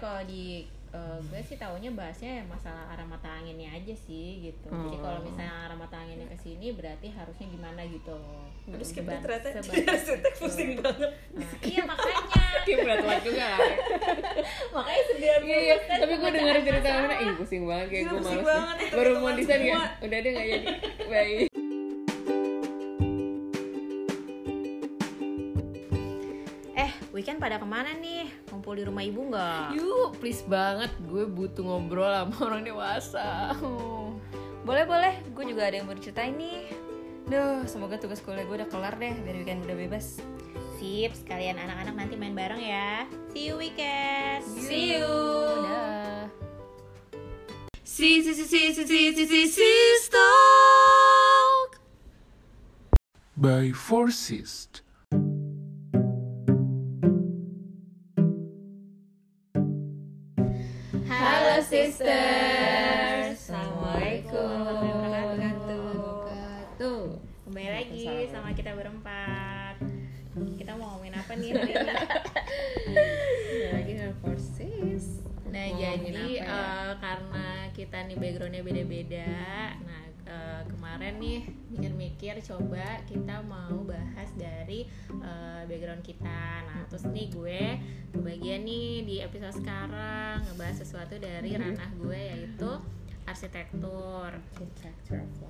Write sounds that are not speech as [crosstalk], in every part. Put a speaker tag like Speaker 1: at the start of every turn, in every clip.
Speaker 1: kalau di eh, gue sih taunya bahasnya ya masalah arah mata anginnya aja sih gitu. Jadi
Speaker 2: Oh.
Speaker 1: kalau misalnya arah mata anginnya ke sini berarti harusnya gimana gitu.
Speaker 3: Skip
Speaker 1: Seba-
Speaker 3: ternyata arsitek pusing banget.
Speaker 1: Nah, iya makanya. [laughs]
Speaker 2: Kim berat banget juga [laughs]
Speaker 1: makanya sembilan
Speaker 2: Iya, iya. tapi gue denger cerita mana, ih pusing banget kayak
Speaker 3: Gila,
Speaker 2: gue males
Speaker 3: banget, itu
Speaker 2: Baru mau desain ya, udah deh gak jadi. Bye
Speaker 1: eh weekend pada ke mana nih ngumpul di rumah ibu nggak
Speaker 2: Yuk, please banget, gue butuh ngobrol sama orang dewasa
Speaker 4: Boleh boleh, gue juga ada yang mau diceritain nih. Duh, semoga tugas kuliah gue udah kelar deh, biar weekend udah bebas.
Speaker 1: sip sekalian anak-anak nanti main bareng ya see you weekend
Speaker 4: See you.
Speaker 2: Dah
Speaker 4: Si si si si si si si si si
Speaker 5: by Forcist.
Speaker 4: Sisters.
Speaker 1: assalamualaikum
Speaker 4: Assalamualaikum.
Speaker 1: Tuh, kembali lagi sama kita berempat. Kita mau ngomongin apa nih hari ini?
Speaker 2: Ya lagi Forces
Speaker 1: Nah, jadi
Speaker 2: ya?
Speaker 1: eh, karena kita nih backgroundnya beda-beda, nah eh, kemarin nih mikir-mikir coba kita mau bahas dari eh, background kita. Nah, terus nih gue kebagian nih di episode sekarang ngebahas sesuatu dari ranah gue yaitu arsitektur.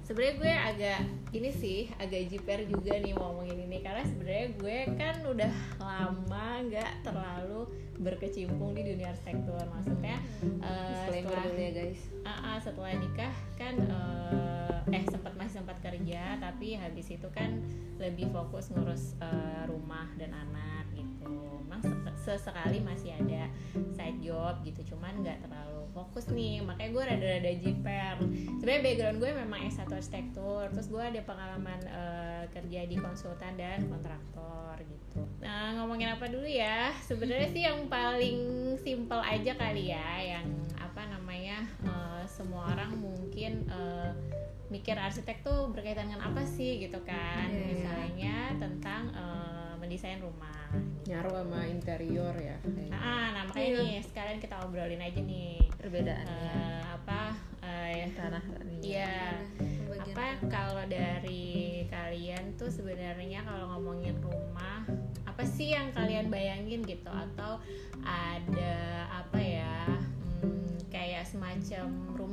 Speaker 1: Sebenarnya gue agak ini sih agak jiper juga nih mau ngomongin ini karena sebenarnya gue kan udah lama nggak terlalu berkecimpung di dunia arsitektur. Maksudnya
Speaker 2: Disclaimer
Speaker 1: setelah
Speaker 2: dulu ya guys
Speaker 1: Ah, ah, setelah nikah kan eh, eh sempat masih sempat kerja tapi habis itu kan lebih fokus ngurus eh, rumah dan anak gitu. Memang se- sesekali masih ada side job gitu, cuman nggak terlalu fokus nih. Makanya gue rada-rada jiper. Sebenarnya background gue memang S1 arsitektur, terus gue ada pengalaman eh, kerja di konsultan dan kontraktor gitu. Nah ngomongin apa dulu ya? Sebenarnya sih yang paling simple aja kali ya, yang apa namanya eh, semua orang mungkin eh, mikir arsitek tuh berkaitan dengan apa sih gitu kan?
Speaker 2: Iya, iya.
Speaker 1: Misalnya tentang eh, mendesain rumah.
Speaker 2: Nyaru sama interior ya kayaknya.
Speaker 1: Nah, nah makanya nih sekalian kita obrolin aja nih
Speaker 4: Perbedaan.
Speaker 1: Eh, apa eh,
Speaker 4: Tanah.
Speaker 1: Iya. Apa kalau dari kalian tuh sebenarnya kalau ngomongin rumah apa sih yang kalian bayangin gitu atau ada apa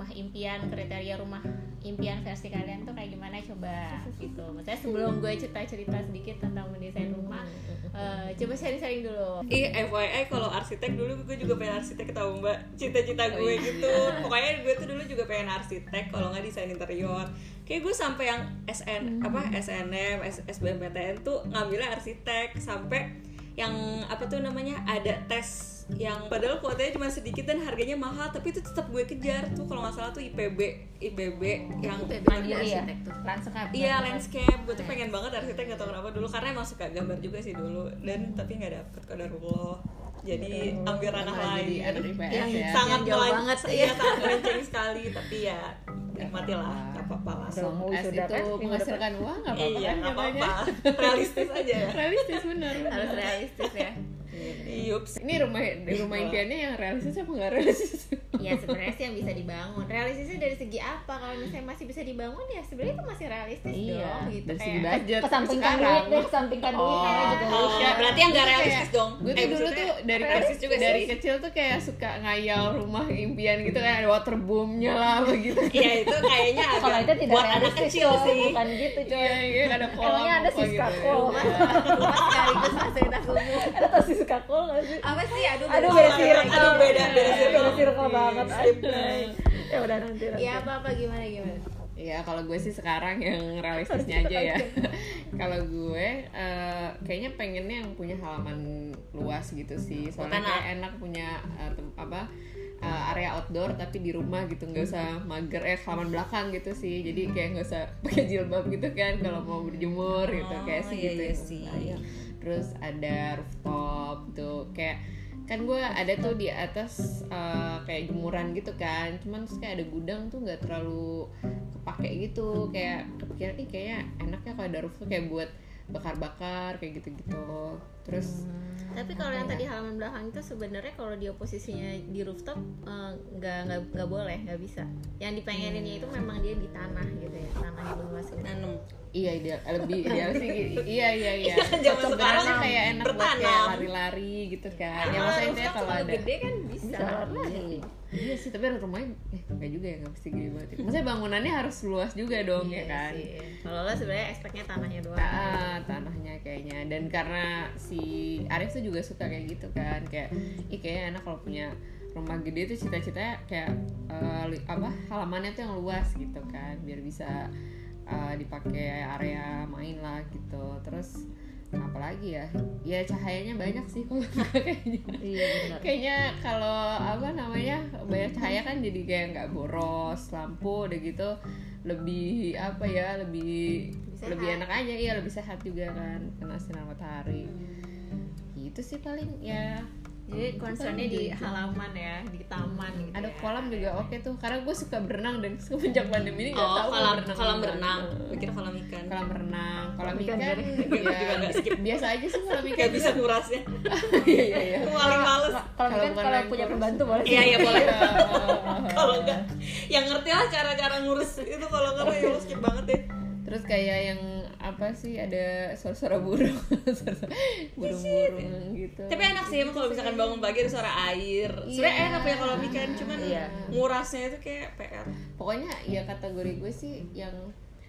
Speaker 1: rumah impian kriteria rumah impian versi kalian tuh kayak gimana? Coba gitu. Maksudnya sebelum gue cerita-cerita sedikit tentang mendesain rumah, eh, coba sharing-sharing dulu.
Speaker 3: Ih, FYI kalau arsitek dulu gue juga pengen arsitek tau mbak? Cita-cita gue gitu. Pokoknya gue tuh dulu juga pengen arsitek Kalau nggak desain interior. Kayak gue sampai yang SN apa SNM, S- SBMPTN tuh ngambilnya arsitek. Sampai yang apa tuh namanya ada tes yang padahal kuotanya cuma sedikit dan harganya mahal tapi itu tetap gue kejar tuh kalau nggak salah tuh IPB IPB yang
Speaker 4: Mandiri ya.
Speaker 1: Lanskap.
Speaker 3: Iya landscape, gue tuh pengen banget arsitek gak tau kenapa dulu karena emang suka gambar juga sih dulu dan tapi nggak dapet kadarullah jadi ambil ranah
Speaker 2: Malah jadi
Speaker 3: lain.
Speaker 2: anak IPS
Speaker 3: yang
Speaker 2: ya.
Speaker 3: sangat
Speaker 1: Yang jauh banget.
Speaker 3: iya sangat melenceng sekali tapi ya nikmati lah nggak apa-apa lah.
Speaker 2: Long as
Speaker 4: wisuda
Speaker 2: itu
Speaker 4: kan,
Speaker 2: menghasilkan uang gak apa-apa.
Speaker 3: Iya
Speaker 2: kan
Speaker 3: nggak apa-apa. Realistis aja ya.
Speaker 2: Realistis bener
Speaker 1: Harus realistis ya.
Speaker 3: Yups.
Speaker 2: Ini rumah rumah impiannya yang realistis apa nggak realistis?
Speaker 1: Ya sebenarnya sih yang bisa dibangun. Realistisnya dari segi apa? Kalau misalnya masih bisa dibangun ya sebenarnya itu masih realistis
Speaker 4: Iya,
Speaker 1: dong gitu
Speaker 2: Dari segi
Speaker 1: kayak.
Speaker 2: budget
Speaker 4: Kesampingkan duit deh, kesampingkan duit
Speaker 2: Oh.
Speaker 4: juga
Speaker 3: Oh,
Speaker 4: bisa.
Speaker 3: berarti yang nggak
Speaker 2: Kayak-
Speaker 3: realistis dong.
Speaker 2: Gue tuh
Speaker 3: Eh,
Speaker 2: dulu tuh dari
Speaker 3: realistis juga
Speaker 2: dari
Speaker 3: sih.
Speaker 2: kecil tuh kayak suka ngayal rumah impian gitu kan ada waterboomnya lah begitu.
Speaker 3: Iya itu kayaknya
Speaker 4: Kalau itu tidak
Speaker 3: buat anak kecil sih.
Speaker 4: bukan gitu coy.
Speaker 2: Iya, iya ada kolam
Speaker 4: Emangnya ada
Speaker 2: apa
Speaker 4: Siska
Speaker 2: gitu.
Speaker 4: Kol?
Speaker 1: Rumah sekaligus fasilitas umum.
Speaker 4: Ada Siska Kol nggak sih?
Speaker 1: Apa sih? Aduh,
Speaker 4: Aduh
Speaker 1: beda
Speaker 4: beda circle.
Speaker 3: Aduh, beda, beda circle.
Speaker 4: Beda circle banget. Ya udah nanti. nanti.
Speaker 1: Ya apa apa gimana gimana?
Speaker 2: Iya, kalau gue sih sekarang yang realistisnya aja ya. [laughs] kalau gue eh, kayaknya pengennya yang punya halaman luas gitu sih. Soalnya kayak enak punya tem- apa eh, area outdoor tapi di rumah gitu nggak usah mager eh halaman belakang gitu sih. Jadi kayak nggak usah pakai jilbab gitu kan kalau mau berjemur gitu kayak sih
Speaker 3: iya,
Speaker 2: gitu.
Speaker 3: iya sih.
Speaker 2: kebayang. Terus ada rooftop tuh kayak kan gue ada tuh di atas eh, kayak jemuran gitu kan cuman terus kayak ada gudang tuh nggak terlalu kepake gitu kayak kepikiran ih kayaknya enaknya kalau ada rooftop kayak buat bakar-bakar kayak gitu-gitu terus
Speaker 1: Tapi kalau yang tadi halaman belakang itu sebenarnya kalau dia posisinya di rooftop eh, nggak nggak nggak boleh nggak bisa. Yang dipengeninnya itu memang dia di tanah gitu ya tanah yang luas gitu.
Speaker 3: nanem
Speaker 2: iya ideal lebih ideal sih gitu. [laughs] iya iya iya
Speaker 3: Iya zaman sekarang
Speaker 2: kayak enak buat kayak
Speaker 3: bertanam.
Speaker 2: lari-lari gitu kan ya
Speaker 1: Ah,
Speaker 2: maksudnya kalau ada
Speaker 1: gede kan bisa.
Speaker 2: Iya, iya sih tapi rumahnya eh enggak juga ya nggak mesti gede banget ya. maksudnya bangunannya harus luas juga dong
Speaker 1: Iya
Speaker 2: ya kan.
Speaker 1: Kalau lo sebenarnya expectnya tanahnya doang.
Speaker 2: Ah, tanahnya kayaknya dan karena si Arif tuh juga suka kayak gitu kan kayak ih kayaknya enak kalau punya rumah gede tuh cita-citanya kayak li- apa halamannya tuh yang luas gitu kan biar bisa eh, dipakai area main lah gitu terus apalagi ya? Ya cahayanya banyak sih kalau [laughs] kayaknya.
Speaker 4: Iya
Speaker 2: kayaknya kalau apa namanya banyak cahaya kan jadi kayak nggak boros lampu udah gitu lebih apa ya lebih
Speaker 1: Lebih
Speaker 2: lebih
Speaker 1: sehat.
Speaker 2: enak aja. Iya lebih sehat juga kan kena sinar matahari. Itu sih paling ya
Speaker 1: Jadi concernnya di halaman ya, di taman gitu.
Speaker 2: ada
Speaker 1: ya.
Speaker 2: kolam juga oke tuh. Karena gue suka berenang dan [laughs] semenjak pandemi ini nggak
Speaker 3: oh
Speaker 2: tahu
Speaker 3: kolam
Speaker 2: berenang
Speaker 3: kolam berenang. Mikir kolam ikan.
Speaker 2: Kolam renang kolam
Speaker 4: Kolam ikan
Speaker 2: ikan
Speaker 3: Juga
Speaker 2: ya biasa aja sih kolam ikan.
Speaker 3: Gak bisa ngurasnya. [laughs]
Speaker 2: Iya iya iya. [laughs]
Speaker 3: Paling males.
Speaker 4: kalau
Speaker 2: Kalau
Speaker 4: kan
Speaker 2: bukan
Speaker 4: kalau
Speaker 2: yang
Speaker 4: punya pembantu boleh
Speaker 3: iya iya boleh.
Speaker 2: Iya.
Speaker 3: kalau enggak yang ngerti lah cara-cara ngurus. Itu kalau enggak ya lo skip banget deh.
Speaker 2: Terus kayak yang apa sih ada suara-suara burung, [laughs] burung-burung gitu.
Speaker 3: tapi enak sih emang kalau misalkan bangun pagi ada suara air. Sebenarnya enak punya kolam ikan cuman
Speaker 4: Iya.
Speaker 3: ngurasnya itu kayak PR
Speaker 2: Pokoknya ya kategori gue sih yang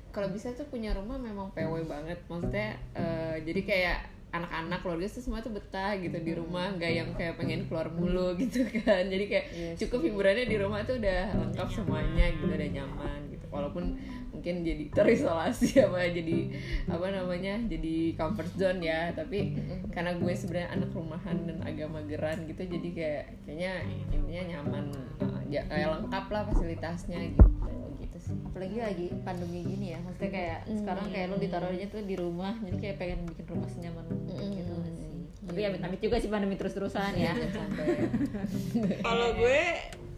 Speaker 2: kalau bisa tuh punya rumah memang PW banget. Maksudnya eh, jadi kayak anak-anak keluarga tuh semua tuh betah gitu di rumah. Nggak yang kayak pengen keluar mulu [laughs] gitu kan. Jadi kayak cukup hiburannya di rumah tuh udah lengkap semuanya gitu udah nyaman gitu. Walaupun mungkin jadi terisolasi [laughs] apa jadi apa namanya jadi comfort zone ya. Tapi karena gue sebenarnya anak rumahan dan agak mageran gitu jadi kayak kayaknya intinya nyaman uh, ya, kayak lengkap lah fasilitasnya gitu gitu sih.
Speaker 4: Apalagi lagi pandemi gini ya maksudnya kayak sekarang kayak lo ditaruhnya tuh di rumah jadi kayak pengen bikin rumah senyaman mungkin gitu nggak sih tapi ya amit juga sih pandemi terus terusan ya [laughs] [laughs]
Speaker 3: kalau gue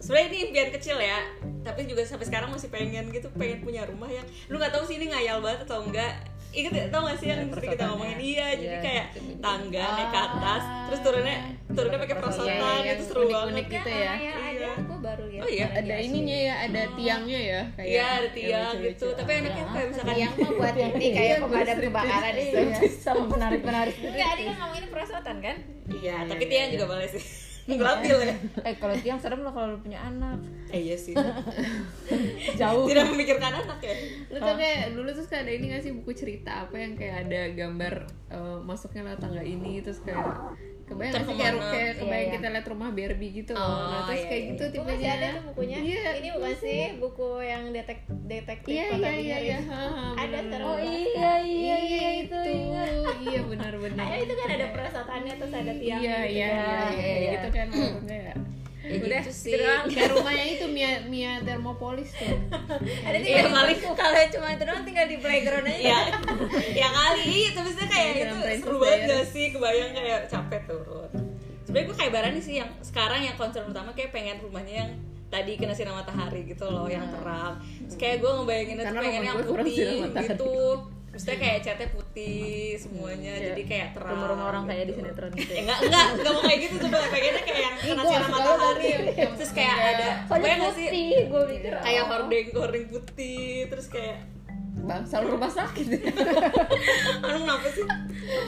Speaker 3: sebenarnya ini impian kecil ya. Tapi juga sampai sekarang masih pengen gitu pengen punya rumah yang lu nggak tahu sih ini ngayal banget atau enggak. Ingat ya, tau gak sih yang sering kita ngomongin? iya, jadi
Speaker 4: Iya,
Speaker 3: kayak tangga naik ke atas, terus turunnya turunnya pakai perosotan
Speaker 2: Iya,
Speaker 3: itu seru banget.
Speaker 2: unik-unik gitu ya.
Speaker 1: ya gue baru lihat
Speaker 3: Oh iya,
Speaker 2: ada ininya ya ada tiangnya ya kayak
Speaker 3: Iya ada tiang
Speaker 2: lucu-lucu.
Speaker 3: gitu, tapi enaknya kayak misalkan
Speaker 1: yang mah buat ini kayak pemadam kebakaran itu ya
Speaker 4: sama penarik penarik
Speaker 1: enggak ada kan ngomongin perosotan kan?
Speaker 3: Iya, tapi tiang juga boleh sih. [laughs] Labil ya. [laughs]
Speaker 4: eh kalau tiang serem lo kalau lo punya anak.
Speaker 3: Eh iya sih. [laughs]
Speaker 4: jauh.
Speaker 3: Tidak memikirkan anak ya.
Speaker 2: lu tuh kayak dulu tuh kayak ada ini gak sih buku cerita apa yang kayak ada gambar eh, masuknya lewat tangga ini terus kayak kebayang sih kayak, kayak kebayang
Speaker 4: Iya, iya.
Speaker 2: kita lihat rumah Barbie gitu loh.
Speaker 3: Oh,
Speaker 2: nah terus
Speaker 3: iya,
Speaker 2: kayak
Speaker 3: iya.
Speaker 2: gitu
Speaker 1: Gue
Speaker 2: tipenya
Speaker 1: masih ada tuh bukunya
Speaker 2: iya
Speaker 1: ini bukan sih buku yang detek detektif
Speaker 2: iya
Speaker 1: kota
Speaker 2: iya iya iya Ha, ha,
Speaker 1: Ada sekarang.
Speaker 2: bener.
Speaker 1: Oh,
Speaker 4: iya iya iya itu
Speaker 2: iya benar benar
Speaker 1: Ada itu kan ada perosotannya terus ada tiang
Speaker 2: iya
Speaker 1: gitu
Speaker 2: iya
Speaker 1: kan.
Speaker 2: iya
Speaker 4: iya,
Speaker 2: iya
Speaker 4: iya.
Speaker 2: gitu kan maksudnya ya
Speaker 3: Ya
Speaker 1: Udah,
Speaker 3: gitu sih.
Speaker 1: gitu [laughs]
Speaker 2: kayak rumahnya itu Mia Mia Thermopolis tuh.
Speaker 1: Ada tinggal
Speaker 3: kali.
Speaker 1: kalau cuma itu doang tinggal di playground aja.
Speaker 3: Ya [laughs] ya kali. Itu maksudnya kayak itu seru banget gak sih? Kebayang kayak capek turun. Sebenarnya gue kayak barani sih yang sekarang yang concern utama kayak pengen rumahnya yang tadi kena sinar matahari gitu loh yang terang. Terus kayak gue ngebayangin itu
Speaker 2: Karena
Speaker 3: pengen yang putih gitu maksudnya kayak catnya putih semuanya jadi kayak terang
Speaker 4: rumah-rumah orang
Speaker 3: gitu.
Speaker 4: kayak di sinetron gitu.
Speaker 3: Ya,
Speaker 4: ya
Speaker 3: enggak, enggak, enggak mau kayak gitu sebenarnya. Pengennya kayak yang kena sinar matahari. terus kayak
Speaker 2: yang
Speaker 3: ada gue nggak sih?
Speaker 4: gue mikir
Speaker 3: kayak hordeng hordeng putih terus kayak
Speaker 2: bang selalu rumah sakit. [laughs]
Speaker 3: Anu kenapa sih?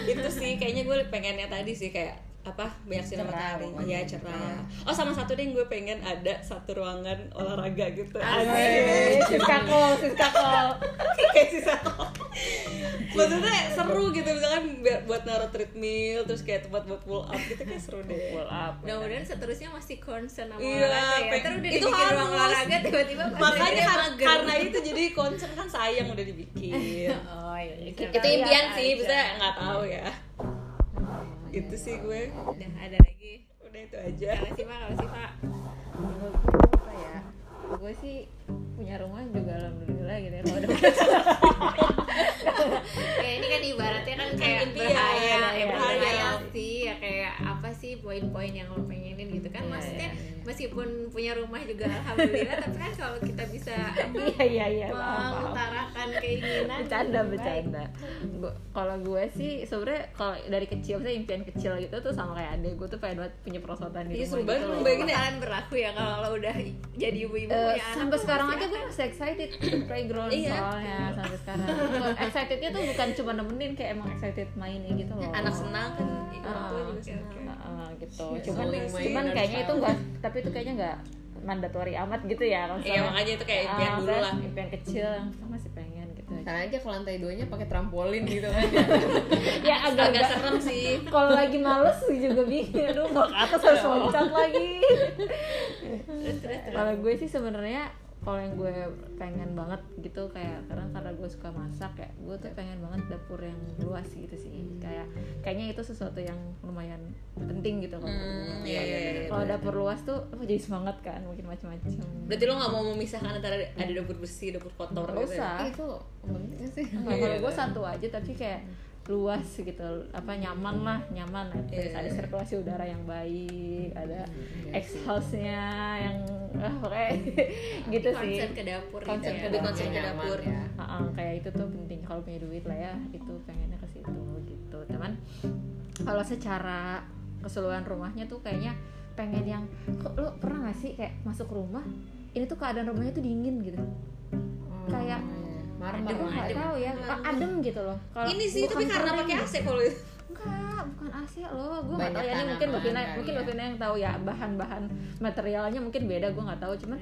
Speaker 3: Itu sih kayaknya gue pengennya tadi sih kayak apa? Banyak sinar matahari ya cerah. Oh sama satu deh gue pengen ada satu ruangan olahraga gitu. Asik.
Speaker 4: Siska kol siska kol [laughs]
Speaker 3: kayak sisa maksudnya seru gitu misalkan buat naruh treadmill terus kayak tempat buat pull up gitu kayak seru deh.
Speaker 4: Pull up
Speaker 1: mudah-mudahan seterusnya masih concern sama
Speaker 3: Iya,
Speaker 1: olahraga ya. udah
Speaker 3: itu
Speaker 1: dibikin ruang
Speaker 3: harus.
Speaker 1: olahraga tiba-tiba
Speaker 3: makanya karena,
Speaker 1: mager.
Speaker 3: karena itu jadi concern kan sayang udah dibikin. [laughs]
Speaker 1: Oh iya iya.
Speaker 3: itu impian sih bisa nggak tahu ya itu sih gue.
Speaker 1: Udah ada lagi.
Speaker 3: Udah itu aja.
Speaker 1: Kalau sih pak. Kalau sih pak.
Speaker 4: Apa ya gue sih punya rumah juga alhamdulillah gitu ya. [laughs] Kalau ada
Speaker 1: ya ini kan ibaratnya poin-poin yang lo pengenin gitu kan.
Speaker 4: Iya,
Speaker 1: maksudnya
Speaker 4: iya.
Speaker 1: meskipun punya rumah juga alhamdulillah tapi kan kalau kita bisa [laughs]
Speaker 4: iya iya iya paham, paham.
Speaker 1: mengutarakan keinginan
Speaker 4: bercanda bercanda. Gua- kalau gue sih sebenarnya kalau dari kecil saya impian kecil gitu tuh sama kayak adek gue tuh pengen banget punya perosotan di rumah
Speaker 3: seru banget
Speaker 4: gitu
Speaker 3: bayangin
Speaker 1: bakalan berlaku ya kalau udah jadi ibu-ibu punya anak
Speaker 4: sampai sekarang aja gue masih excited [coughs] playground
Speaker 3: Iya.
Speaker 4: soalnya sampai sekarang. Excitednya tuh bukan cuma nemenin kayak emang excited main gitu loh.
Speaker 3: anak senang kan orang tua
Speaker 4: Ah,
Speaker 3: juga senang
Speaker 4: Gitu.
Speaker 3: Iya,
Speaker 4: cuman cuman kayaknya itu enggak tapi itu kayaknya enggak mandatory amat gitu ya kalau
Speaker 3: Iya, makanya itu kayak impian
Speaker 4: ah,
Speaker 3: dulu
Speaker 4: kan,
Speaker 3: lah.
Speaker 4: impian kecil yang masih pengen gitu aja.
Speaker 2: Karena aja ke lantai duanya pakai trampolin gitu. Kan. [laughs]
Speaker 4: ya agak
Speaker 3: agak serem sih.
Speaker 4: Kalau lagi males juga bingung aduh mau ke atas harus loncat lagi. Kalau gue sih sebenarnya kalau yang gue pengen banget gitu kayak karena karena gue suka masak ya gue tuh pengen banget dapur yang luas gitu sih. Kayak kayaknya itu sesuatu yang lumayan penting gitu kalau
Speaker 3: Hmm, iya, iya, iya,
Speaker 4: kalau dapur luas tuh lo jadi semangat kan mungkin macam-macam.
Speaker 3: Berarti lo nggak mau memisahkan antara ada dapur bersih dapur kotor
Speaker 4: Nggak
Speaker 3: gitu ya?
Speaker 4: usah.
Speaker 2: Itu penting sih.
Speaker 4: Nggak, kalau gue satu aja tapi kayak luas gitu apa nyaman lah nyaman terus
Speaker 3: Iya.
Speaker 4: ada sirkulasi udara yang baik ada
Speaker 2: Iya.
Speaker 4: exhaustnya yang [laughs] pokoknya [laughs] gitu sih.
Speaker 1: konsen ke dapur
Speaker 4: Konsen
Speaker 1: gitu
Speaker 4: ke
Speaker 1: ya.
Speaker 3: lebih konsen ke
Speaker 2: Nyaman
Speaker 3: dapur.
Speaker 2: ya.
Speaker 4: Kayak itu tuh penting. Kalau punya duit lah ya itu pengennya ke situ gitu. Teman kalau secara keseluruhan rumahnya tuh kayaknya pengen yang kok lo pernah gak sih kayak masuk rumah ini tuh keadaan rumahnya tuh dingin gitu. Kayak
Speaker 2: marmer
Speaker 4: gue nggak
Speaker 2: adem.
Speaker 4: tahu ya adem gitu loh. Kalau
Speaker 3: ini sih tapi karena pakai
Speaker 4: gitu.
Speaker 3: AC kalau itu.
Speaker 4: Enggak, AC loh. Gue nggak tahu ya ini mungkin
Speaker 2: kali
Speaker 4: mungkin
Speaker 2: ya.
Speaker 4: Bavina yang tahu ya bahan-bahan materialnya mungkin beda. Gue nggak tahu. Cuman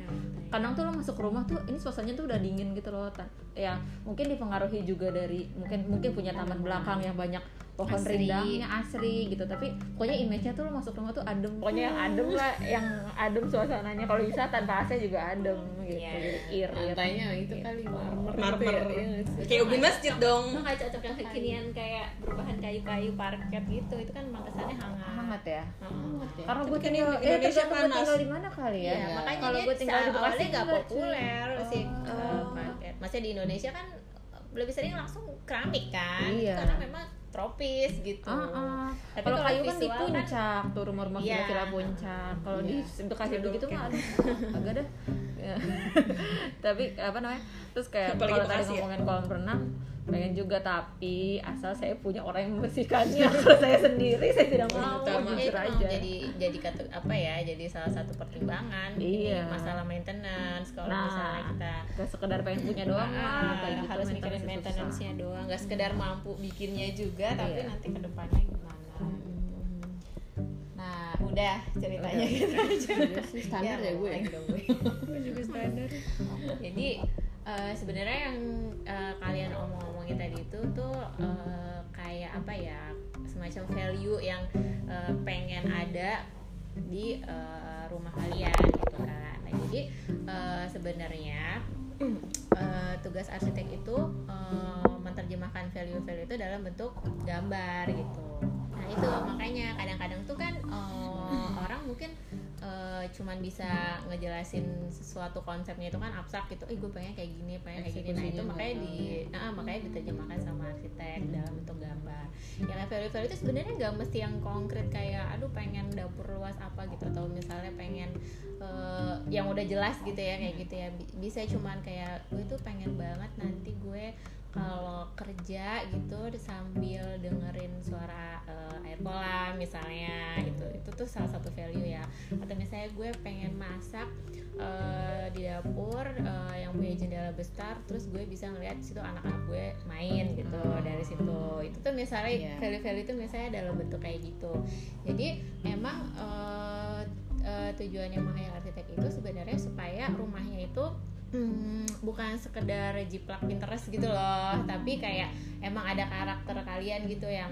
Speaker 4: kadang tuh lo masuk rumah tuh ini suasananya tuh udah dingin gitu loh. Ya mungkin dipengaruhi juga dari mungkin mungkin punya taman belakang yang banyak pohon
Speaker 1: Asri.
Speaker 4: rindangnya asri gitu. Tapi pokoknya image-nya tuh lo masuk rumah tuh adem. Pokoknya yang adem lah, yang adem suasananya. Kalau bisa tanpa AC juga adem gitu.
Speaker 1: Iya.
Speaker 4: Jadi irit.
Speaker 2: Lantainya itu kali marmer.
Speaker 3: marmer
Speaker 2: gitu ya, iya
Speaker 3: kayak ubin masjid dong
Speaker 1: kayak cocok yang kekinian kayak berbahan kayu-kayu parket gitu itu kan emang kesannya hangat
Speaker 4: hangat ya.
Speaker 1: Heeh.
Speaker 4: Karena gue
Speaker 3: kan
Speaker 4: tinggal,
Speaker 3: di
Speaker 4: eh
Speaker 3: Indonesia
Speaker 4: gue
Speaker 3: panas.
Speaker 4: tinggal di mana kali ya.
Speaker 1: Iya, makanya
Speaker 4: kalau gue tinggal di Bekasi
Speaker 1: awalnya nggak populer sih
Speaker 4: Oh.
Speaker 1: uh, paket. Maksudnya di Indonesia kan lebih sering langsung keramik kan,
Speaker 4: Iya.
Speaker 1: karena memang tropis gitu.
Speaker 4: Ah, ah.
Speaker 1: Tapi
Speaker 4: Kalau kayu kan di
Speaker 1: kan-
Speaker 4: puncak, tuh rumah-rumah
Speaker 1: Iya.
Speaker 4: villa-villa puncak. Kalau di Bekasi
Speaker 3: Cedokan.
Speaker 4: begitu mah aduh, [laughs] agak dah. Ya. [laughs] tapi apa namanya? Terus kayak kalau tadi
Speaker 3: Bekasi ya.
Speaker 4: ngomongin kolam renang, pengen juga tapi asal saya punya orang yang membersihkannya. Kalau [laughs] saya sendiri saya tidak mau.
Speaker 3: Utama.
Speaker 1: Ya,
Speaker 4: jujur aja.
Speaker 1: jadi jadi kata apa ya jadi salah satu pertimbangan ini
Speaker 4: Iya.
Speaker 1: masalah maintenance kalau
Speaker 4: Nah,
Speaker 1: misalnya kita
Speaker 4: Gak sekedar pengen punya doang lah,
Speaker 1: Ah,
Speaker 4: kayak gitu
Speaker 1: harus mikirin
Speaker 4: maintenance-nya
Speaker 1: doang nggak sekedar mampu bikinnya juga tapi
Speaker 4: Iya.
Speaker 1: nanti ke depannya gimana gitu. nah udah ceritanya
Speaker 4: Udah.
Speaker 1: gitu aja
Speaker 2: Iya standar ya gue.
Speaker 1: ngomong dong gue. juga standar [laughs] jadi eh, sebenarnya yang eh, kalian omong-omongin tadi itu tuh eh, kayak apa ya semacam value yang eh, pengen ada di eh, rumah kalian gitu kan nah jadi eh, sebenarnya [clears throat] eh, tugas arsitek itu eh, menerjemahkan value-value itu dalam bentuk gambar gitu. Nah itu makanya kadang-kadang tuh kan eh, orang mungkin eh, cuman bisa ngejelasin sesuatu konsepnya itu kan abstrak gitu. Eh gue pengen kayak gini, pengen kayak gini. Nah itu makanya di, nah, makanya diterjemahkan sama arsitek dalam bentuk gambar. Yang value-value itu sebenarnya nggak mesti yang konkret kayak, aduh pengen dapur luas apa gitu atau misalnya pengen eh, yang udah jelas gitu ya kayak gitu ya Bi- bisa cuman kayak gue tuh pengen banget nanti gue kalau kerja gitu sambil dengerin suara eh, air kolam misalnya itu itu tuh salah satu value ya. Atau misalnya gue pengen masak eh, di dapur eh, yang punya jendela besar terus gue bisa ngeliat situ anak-anak gue main gitu dari situ. Itu tuh misalnya
Speaker 2: Iya.
Speaker 1: value-value itu misalnya dalam bentuk kayak gitu. Jadi emang eh, eh, tujuannya menghayal arsitek itu sebenarnya supaya rumahnya itu hmm, bukan sekedar jiplak Pinterest gitu loh tapi kayak emang ada karakter kalian gitu yang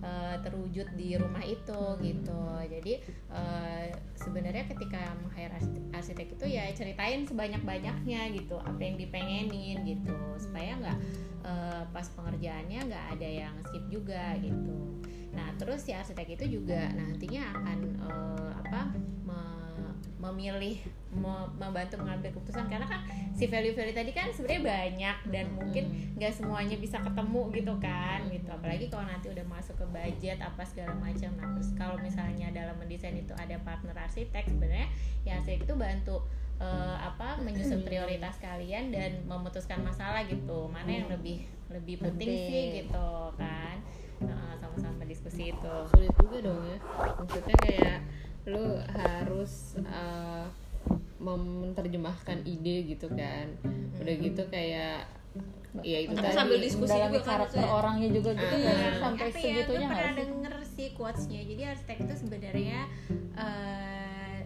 Speaker 1: eh, terwujud di rumah itu gitu. Jadi eh, sebenarnya ketika meng-hire arsitek, arsitek itu ya ceritain sebanyak banyaknya gitu apa yang dipengenin gitu. Supaya nggak eh, pas pengerjaannya nggak ada yang skip juga gitu. Nah terus si arsitek itu juga nantinya akan eh, apa memilih me- membantu mengambil keputusan. Karena kan si value-value tadi kan sebenarnya banyak dan mungkin nggak semuanya bisa ketemu gitu kan gitu. Apalagi kalau nanti udah masuk ke budget apa segala macam. Nah terus kalau misalnya dalam mendesain itu ada partner arsitek sebenarnya ya arsitek itu bantu eh, apa menyusun prioritas kalian dan memutuskan masalah gitu. Mana yang lebih lebih penting sih
Speaker 4: Penting.
Speaker 1: gitu kan. Nah, sama-sama diskusi itu.
Speaker 2: Sulit juga dong ya. Maksudnya kayak lu harus uh, menerjemahkan ide gitu kan. Udah gitu kayak ya itu tadi.
Speaker 3: sambil diskusi
Speaker 4: Dalam
Speaker 3: juga kan
Speaker 4: karakter
Speaker 3: maksudnya.
Speaker 4: orangnya juga gitu nggak sih?
Speaker 1: Nah,
Speaker 4: sampai
Speaker 1: apa ya,
Speaker 4: segitunya nggak
Speaker 1: pernah
Speaker 4: sih?
Speaker 1: denger sih quotesnya. Jadi arsitek itu sebenarnya eh,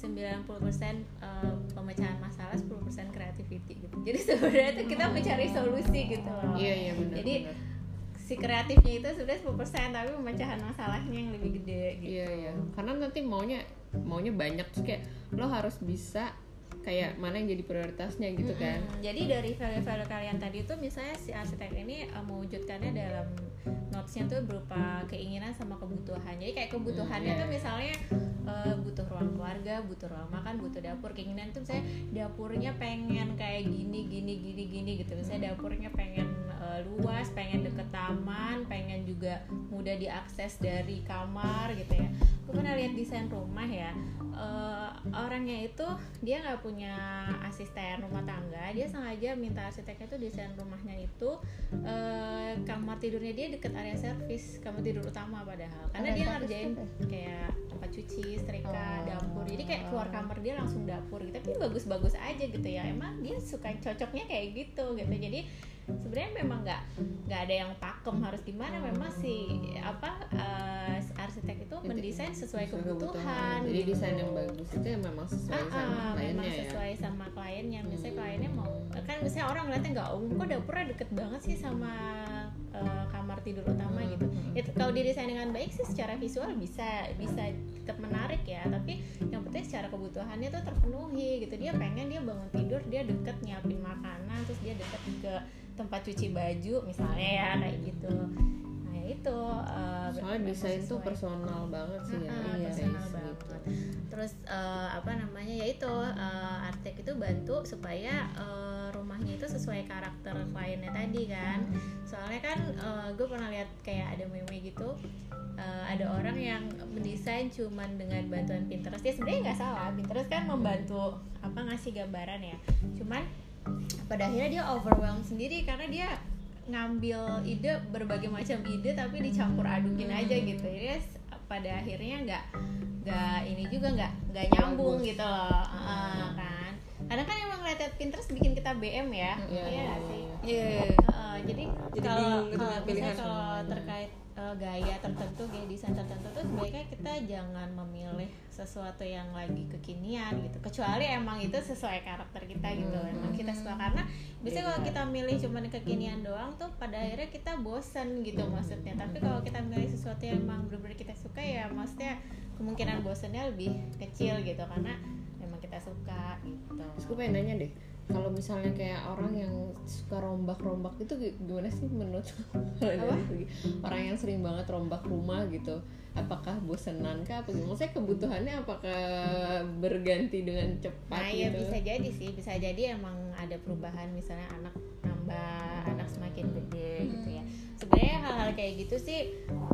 Speaker 1: 90% eh, pemecahan masalah 10% creativity gitu. Jadi sebenarnya itu kita mencari solusi gitu loh.
Speaker 2: Iya iya benar
Speaker 1: Jadi,
Speaker 2: benar.
Speaker 1: Si kreatifnya itu sebenarnya 10% tapi pemecahan masalahnya yang lebih gede gitu
Speaker 2: iya iya karena nanti maunya maunya banyak terus kayak lo harus bisa kayak mana yang jadi prioritasnya gitu kan
Speaker 1: Mm, Jadi dari value-value kalian tadi itu misalnya si arsitek ini uh, mewujudkannya dalam notesnya tuh berupa keinginan sama kebutuhan. Jadi kayak kebutuhannya
Speaker 2: Hmm,
Speaker 1: tuh
Speaker 2: iya.
Speaker 1: misalnya uh, butuh ruang keluarga, butuh ruang makan, butuh dapur. Keinginan tuh misalnya dapurnya pengen kayak gini, gini, gini, gini gitu. Misalnya dapurnya pengen uh, luas, pengen deket taman, pengen juga mudah diakses dari kamar gitu ya. Gue pernah lihat desain rumah ya. uh, orangnya itu dia nggak punya asisten rumah tangga dia sengaja minta arsiteknya tuh desain rumahnya itu eh, kamar tidurnya dia deket area servis kamar tidur utama padahal karena
Speaker 4: Area
Speaker 1: dia ngerjain
Speaker 4: tuh
Speaker 1: kayak tempat cuci setrika
Speaker 4: Oh.
Speaker 1: dapur. Jadi kayak keluar kamar dia langsung dapur gitu. Tapi bagus-bagus aja gitu ya. Emang dia suka cocoknya kayak gitu gitu. Jadi sebenarnya memang nggak nggak ada yang pakem harus gimana. Memang si apa eh, arsitek itu mendesain sesuai kebutuhan.
Speaker 2: jadi
Speaker 1: gitu.
Speaker 2: desain yang bagus itu yang memang sesuai
Speaker 1: Ah,
Speaker 2: sama
Speaker 1: ah,
Speaker 2: kliennya
Speaker 1: memang
Speaker 2: ya.
Speaker 1: sesuai sama kliennya. Misalnya kliennya mau kan misalnya orang ngeliatnya nggak umum kok dapurnya deket banget sih sama kamar tidur utama gitu. Itu kalau didesain dengan baik sih secara visual bisa bisa tetap menarik ya. Tapi yang penting secara kebutuhannya tuh terpenuhi gitu. Dia pengen dia bangun tidur dia deket nyiapin makanan terus dia deket ke tempat cuci baju misalnya ya kayak gitu itu eh,
Speaker 2: soalnya desain tuh personal banget sih ya Iya,
Speaker 1: personal
Speaker 2: guys,
Speaker 1: banget.
Speaker 2: gitu.
Speaker 1: Terus eh, apa namanya ya itu eh, arsitek itu bantu supaya eh, rumahnya itu sesuai karakter kliennya tadi kan. Soalnya kan gue pernah lihat kayak ada meme gitu. eh, ada orang yang mendesain cuman dengan bantuan Pinterest. Ya sebenarnya nggak salah. Pinterest kan membantu apa ngasih gambaran ya. Cuman pada akhirnya dia overwhelmed sendiri karena dia ngambil ide berbagai macam ide tapi dicampur adukin aja gitu. Jadi s- pada akhirnya nggak nggak ini juga nggak nggak nyambung gitu loh. Ah, kan. Karena kan emang lihat Pinterest bikin kita BM ya.
Speaker 2: Iya,
Speaker 1: iya
Speaker 2: iya,
Speaker 1: nggak sih?
Speaker 2: iya.
Speaker 3: Iya.
Speaker 1: Heeh, jadi,
Speaker 3: Jadi
Speaker 1: kalau
Speaker 3: gitu pilihan.
Speaker 1: kalau terkait eh, gaya tertentu gaya desain tertentu tuh sebaiknya kita jangan memilih sesuatu yang lagi kekinian gitu. Kecuali emang itu sesuai karakter kita gitu emang kita suka. Karena biasanya kalau kita milih cuman kekinian doang tuh pada akhirnya kita bosan gitu maksudnya. Tapi kalau kita milih sesuatu yang emang benar-benar kita suka ya maksudnya kemungkinan bosannya lebih kecil gitu karena memang kita suka gitu.
Speaker 2: Terus gue pengen nanya deh, kalau misalnya kayak orang yang suka rombak-rombak itu gi- gimana sih menurut [laughs] segi orang yang sering banget rombak rumah gitu, apakah bosenan kah? Apa gimana? Maksudnya kebutuhannya apakah berganti dengan cepat
Speaker 1: Nah ya
Speaker 2: gitu?
Speaker 1: bisa jadi sih, bisa jadi emang ada perubahan misalnya anak nambah, anak semakin gede ya. Sebenarnya hal-hal kayak gitu sih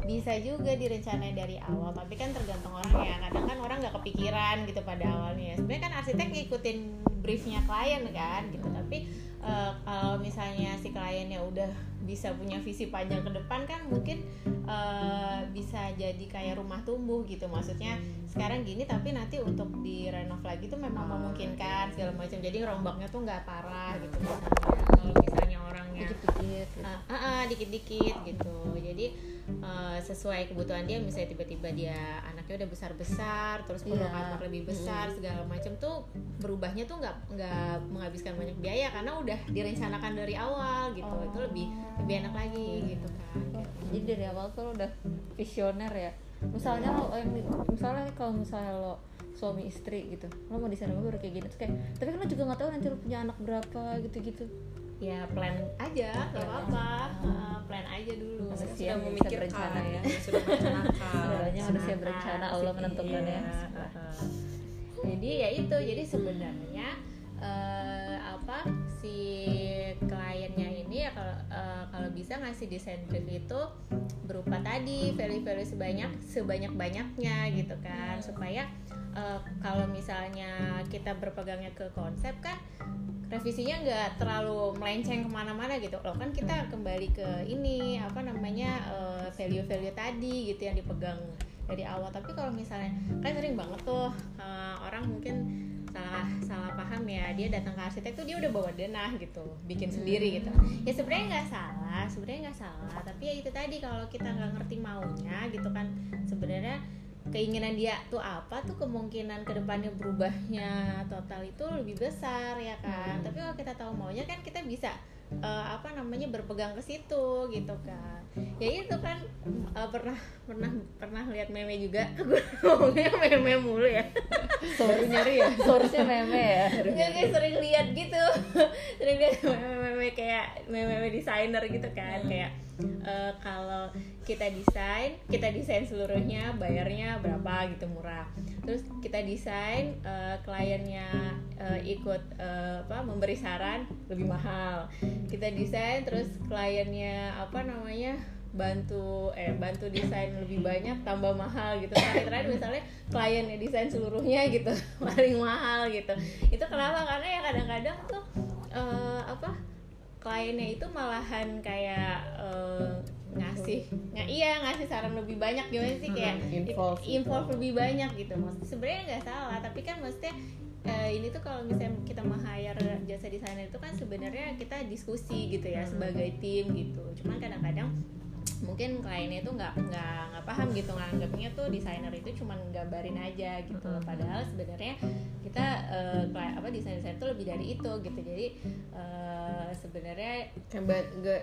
Speaker 1: bisa juga direncanain dari awal, tapi kan tergantung orang ya. Kadang kan orang nggak kepikiran gitu pada awalnya. Sebenarnya kan arsitek ngikutin briefnya klien kan gitu, tapi eh, kalau misalnya si kliennya udah bisa punya visi panjang ke depan kan mungkin eh, bisa jadi kayak rumah tumbuh gitu maksudnya sekarang gini tapi nanti untuk direnov lagi tuh memang memungkinkan segala macam jadi rombaknya tuh nggak parah gitu misalnya kalau misalnya orangnya.
Speaker 4: Dikit-dikit gitu.
Speaker 1: Ah, ah, ah, dikit-dikit gitu. Jadi eh, sesuai kebutuhan dia misalnya tiba-tiba dia anaknya udah besar-besar terus perlu
Speaker 4: Iya.
Speaker 1: kamar lebih besar segala macam tuh berubahnya tuh nggak nggak menghabiskan banyak biaya karena udah direncanakan dari awal gitu.
Speaker 4: Oh.
Speaker 1: itu lebih lebih enak lagi gitu kan.
Speaker 4: Jadi dari awal tuh lo udah visioner ya? Misalnya lo eh, misalnya kalau misalnya lo suami istri gitu lo mau desain rumah baru kayak gini terus kayak tapi kan lo juga nggak tahu nanti lo punya anak berapa gitu-gitu
Speaker 1: ya plan aja nggak apa-apa. Ah, plan aja dulu.
Speaker 4: Manusia
Speaker 3: sudah
Speaker 4: bisa
Speaker 3: memikirkan
Speaker 4: berencana ya.
Speaker 3: sudah merencanakan
Speaker 4: Sebenarnya manusia berencana Allah
Speaker 1: Iya,
Speaker 4: menentukan ya.
Speaker 1: Ah.
Speaker 4: jadi
Speaker 1: ya itu. Jadi sebenarnya eh, apa si kliennya ini ya kalau eh, kalau bisa ngasih desain brief itu berupa tadi value-value sebanyak sebanyak banyaknya gitu kan. Supaya eh, kalau misalnya kita berpegangnya ke konsep kan revisinya nggak terlalu melenceng ke mana-mana gitu. Loh kan kita kembali ke ini apa namanya eh, value-value tadi gitu yang dipegang dari awal. Tapi kalau misalnya kan sering banget tuh eh, orang mungkin salah salah paham ya dia datang ke arsitek tuh dia udah bawa denah gitu bikin sendiri gitu. Ya sebenarnya nggak salah sebenarnya nggak salah. Tapi ya itu tadi kalau kita nggak ngerti maunya gitu kan sebenarnya keinginan dia tuh apa tuh kemungkinan ke depannya berubahnya total itu lebih besar ya kan? Tapi kalau kita tahu maunya kan kita bisa eh, apa namanya berpegang ke situ gitu kan. Ya itu kan eh, pernah pernah pernah lihat meme juga. [laughs] Gue ngomongnya meme mulu ya.
Speaker 2: Baru nyari ya.
Speaker 4: Source-nya meme ya.
Speaker 1: Kayak sering lihat gitu. [laughs] Sering lihat meme-meme kayak meme-meme desainer gitu kan Kayak eh, kalau kita desain, kita desain seluruhnya bayarnya berapa gitu murah. Terus kita desain, eh, kliennya eh, ikut eh, apa memberi saran lebih mahal. Kita desain terus kliennya apa namanya bantu eh bantu desain lebih banyak tambah mahal gitu. Terakhir terakhir misalnya kliennya desain seluruhnya gitu [laughs] paling mahal gitu. Itu kenapa? Karena ya kadang-kadang tuh kliennya itu malahan kayak eh, ngasih nggak iya ngasih saran lebih banyak. Gimana sih kayak
Speaker 2: Involve gitu.
Speaker 1: involve lebih banyak gitu. Maksudnya sebenarnya nggak salah tapi kan maksudnya eh, ini tuh kalau misalnya kita meng-hire jasa desainer itu kan sebenarnya kita diskusi gitu ya sebagai tim gitu. Cuman kadang-kadang mungkin kliennya itu nggak nggak nggak paham gitu nganggapnya tuh desainer itu cuma gambarin aja gitu padahal sebenarnya kita kli- apa desain desain itu lebih dari itu gitu. Jadi eh, sebenarnya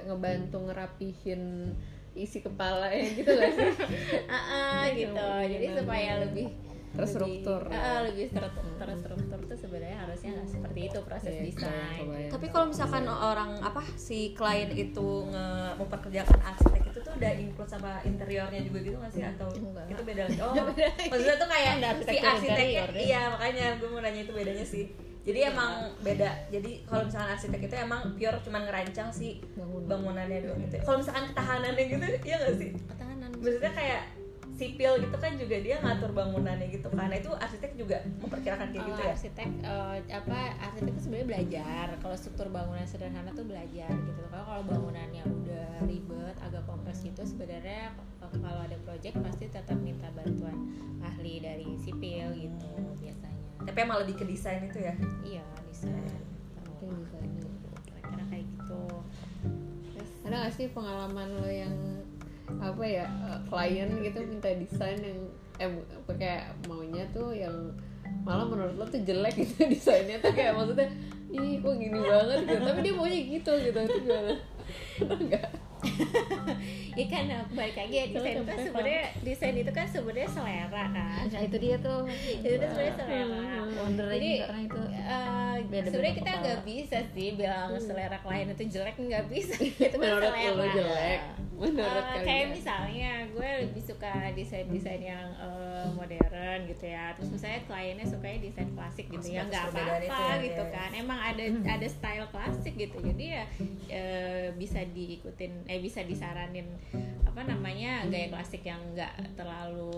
Speaker 2: ngebantu ngerapihin isi kepala ya gitu gak sih? [laughs]
Speaker 1: ah, ah, gitu. jadi supaya lebih
Speaker 2: Terstruktur.
Speaker 1: lebih, ah, lebih ter- terstruktur tuh sebenarnya harusnya nggak seperti itu proses
Speaker 2: Iya,
Speaker 1: desain.
Speaker 3: Tapi kalau misalkan orang apa si klien itu nge memperkerjakan arsitek itu tuh udah include sama interiornya juga gitu nggak sih atau
Speaker 1: Enggak.
Speaker 3: itu beda lagi? [laughs] Oh, maksudnya tuh kayak si arsiteknya iya makanya gue mau nanya itu bedanya sih. Jadi emang beda. Jadi kalau misalkan arsitek itu emang pure cuman ngerancang si bangunannya doang gitu. Kalau misalkan ketahanannya gitu, iya nggak sih?
Speaker 1: ketahanan
Speaker 3: Maksudnya kayak sipil gitu kan juga dia ngatur bangunannya gitu kan. Nah, itu arsitek juga memperkirakan kayak gitu
Speaker 1: Kalau
Speaker 3: ya.
Speaker 1: arsitek eh, apa arsitek itu sebenarnya belajar. Kalau struktur bangunan sederhana tuh belajar gitu. Kalau kalau bangunannya udah ribet agak kompleks gitu sebenarnya eh, kalau ada project pasti tetap minta bantuan ahli dari sipil gitu biasanya.
Speaker 3: Tapi emang lebih ke desain itu ya.
Speaker 1: iya desain. Kira-kira kayak gitu. Terus
Speaker 2: Ada gak sih pengalaman lo yang apa ya eh, klien gitu minta desain yang eh kayak maunya tuh yang malah menurut lo tuh jelek gitu [laughs] desainnya tuh kayak maksudnya ih kok gini banget gitu. Tapi dia maunya gitu gitu itu gimana? [laughs] Enggak [laughs]
Speaker 1: ya kan balik lagi ya desain itu kan sebenarnya desain itu kan sebenarnya selera. Kan
Speaker 4: nah itu dia tuh.
Speaker 1: Itu tuh sebenarnya selera.
Speaker 4: wondering
Speaker 1: Jadi,
Speaker 4: karena itu
Speaker 1: Eh,
Speaker 4: Beda-beda
Speaker 1: sebenarnya kita nggak bisa sih bilang selera klien itu jelek nggak bisa. [laughs] Itu
Speaker 2: menurut
Speaker 1: selera.
Speaker 2: jelek. Menurut kalian
Speaker 1: kayak misalnya gue lebih suka desain desain yang eh, modern gitu ya. Terus misalnya kliennya sukanya desain klasik gitu ya. Nggak apa-apa
Speaker 3: itu ya,
Speaker 1: gitu
Speaker 3: iya.
Speaker 1: kan. Emang ada ada style klasik gitu. Jadi ya eh, bisa diikutin eh bisa disaranin apa namanya gaya klasik yang nggak terlalu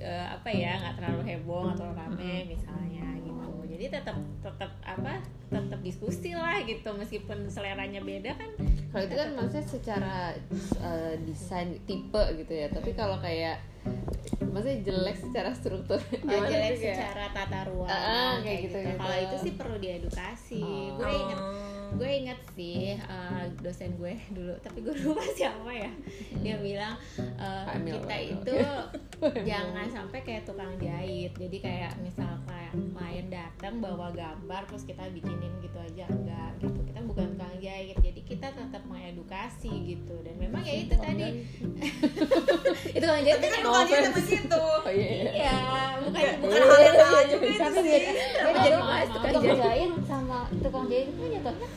Speaker 1: eh, apa ya nggak terlalu heboh atau rame misalnya gitu jadi tetap tetap apa tetap diskusi lah gitu meskipun seleranya beda kan
Speaker 2: kalau itu kan maksudnya secara eh, desain tipe gitu ya tapi kalau kayak maksudnya jelek secara struktur
Speaker 1: Oh, jelek
Speaker 2: kayak
Speaker 1: secara tata ruang
Speaker 2: Ah, ah, kayak gitu, gitu.
Speaker 1: Kalau itu sih perlu diedukasi.
Speaker 2: Oh.
Speaker 1: Gue inget gue inget sih eh, dosen gue [laughs] dulu, tapi gue lupa [laughs] siapa ya. Dia bilang
Speaker 2: Emil,
Speaker 1: kita [laughs] itu jangan sampai kayak tukang jahit. Jadi kayak misal klien, datang bawa gambar terus kita bikinin gitu aja enggak gitu. Kita bukan kita tetap mengedukasi gitu. Dan memang ya itu tadi. [laughs] itu tukang jahit
Speaker 3: Tapi
Speaker 1: kan
Speaker 3: kan bukan gitu begitu.
Speaker 2: oh iya. Iya
Speaker 1: Iya, bukan
Speaker 3: Bukan hal yang salah juga itu
Speaker 4: tapi
Speaker 3: sih.
Speaker 4: beda
Speaker 1: jadi
Speaker 4: dong
Speaker 1: bahas tukang jahit.
Speaker 4: sama tukang jahit itu kan jatuhnya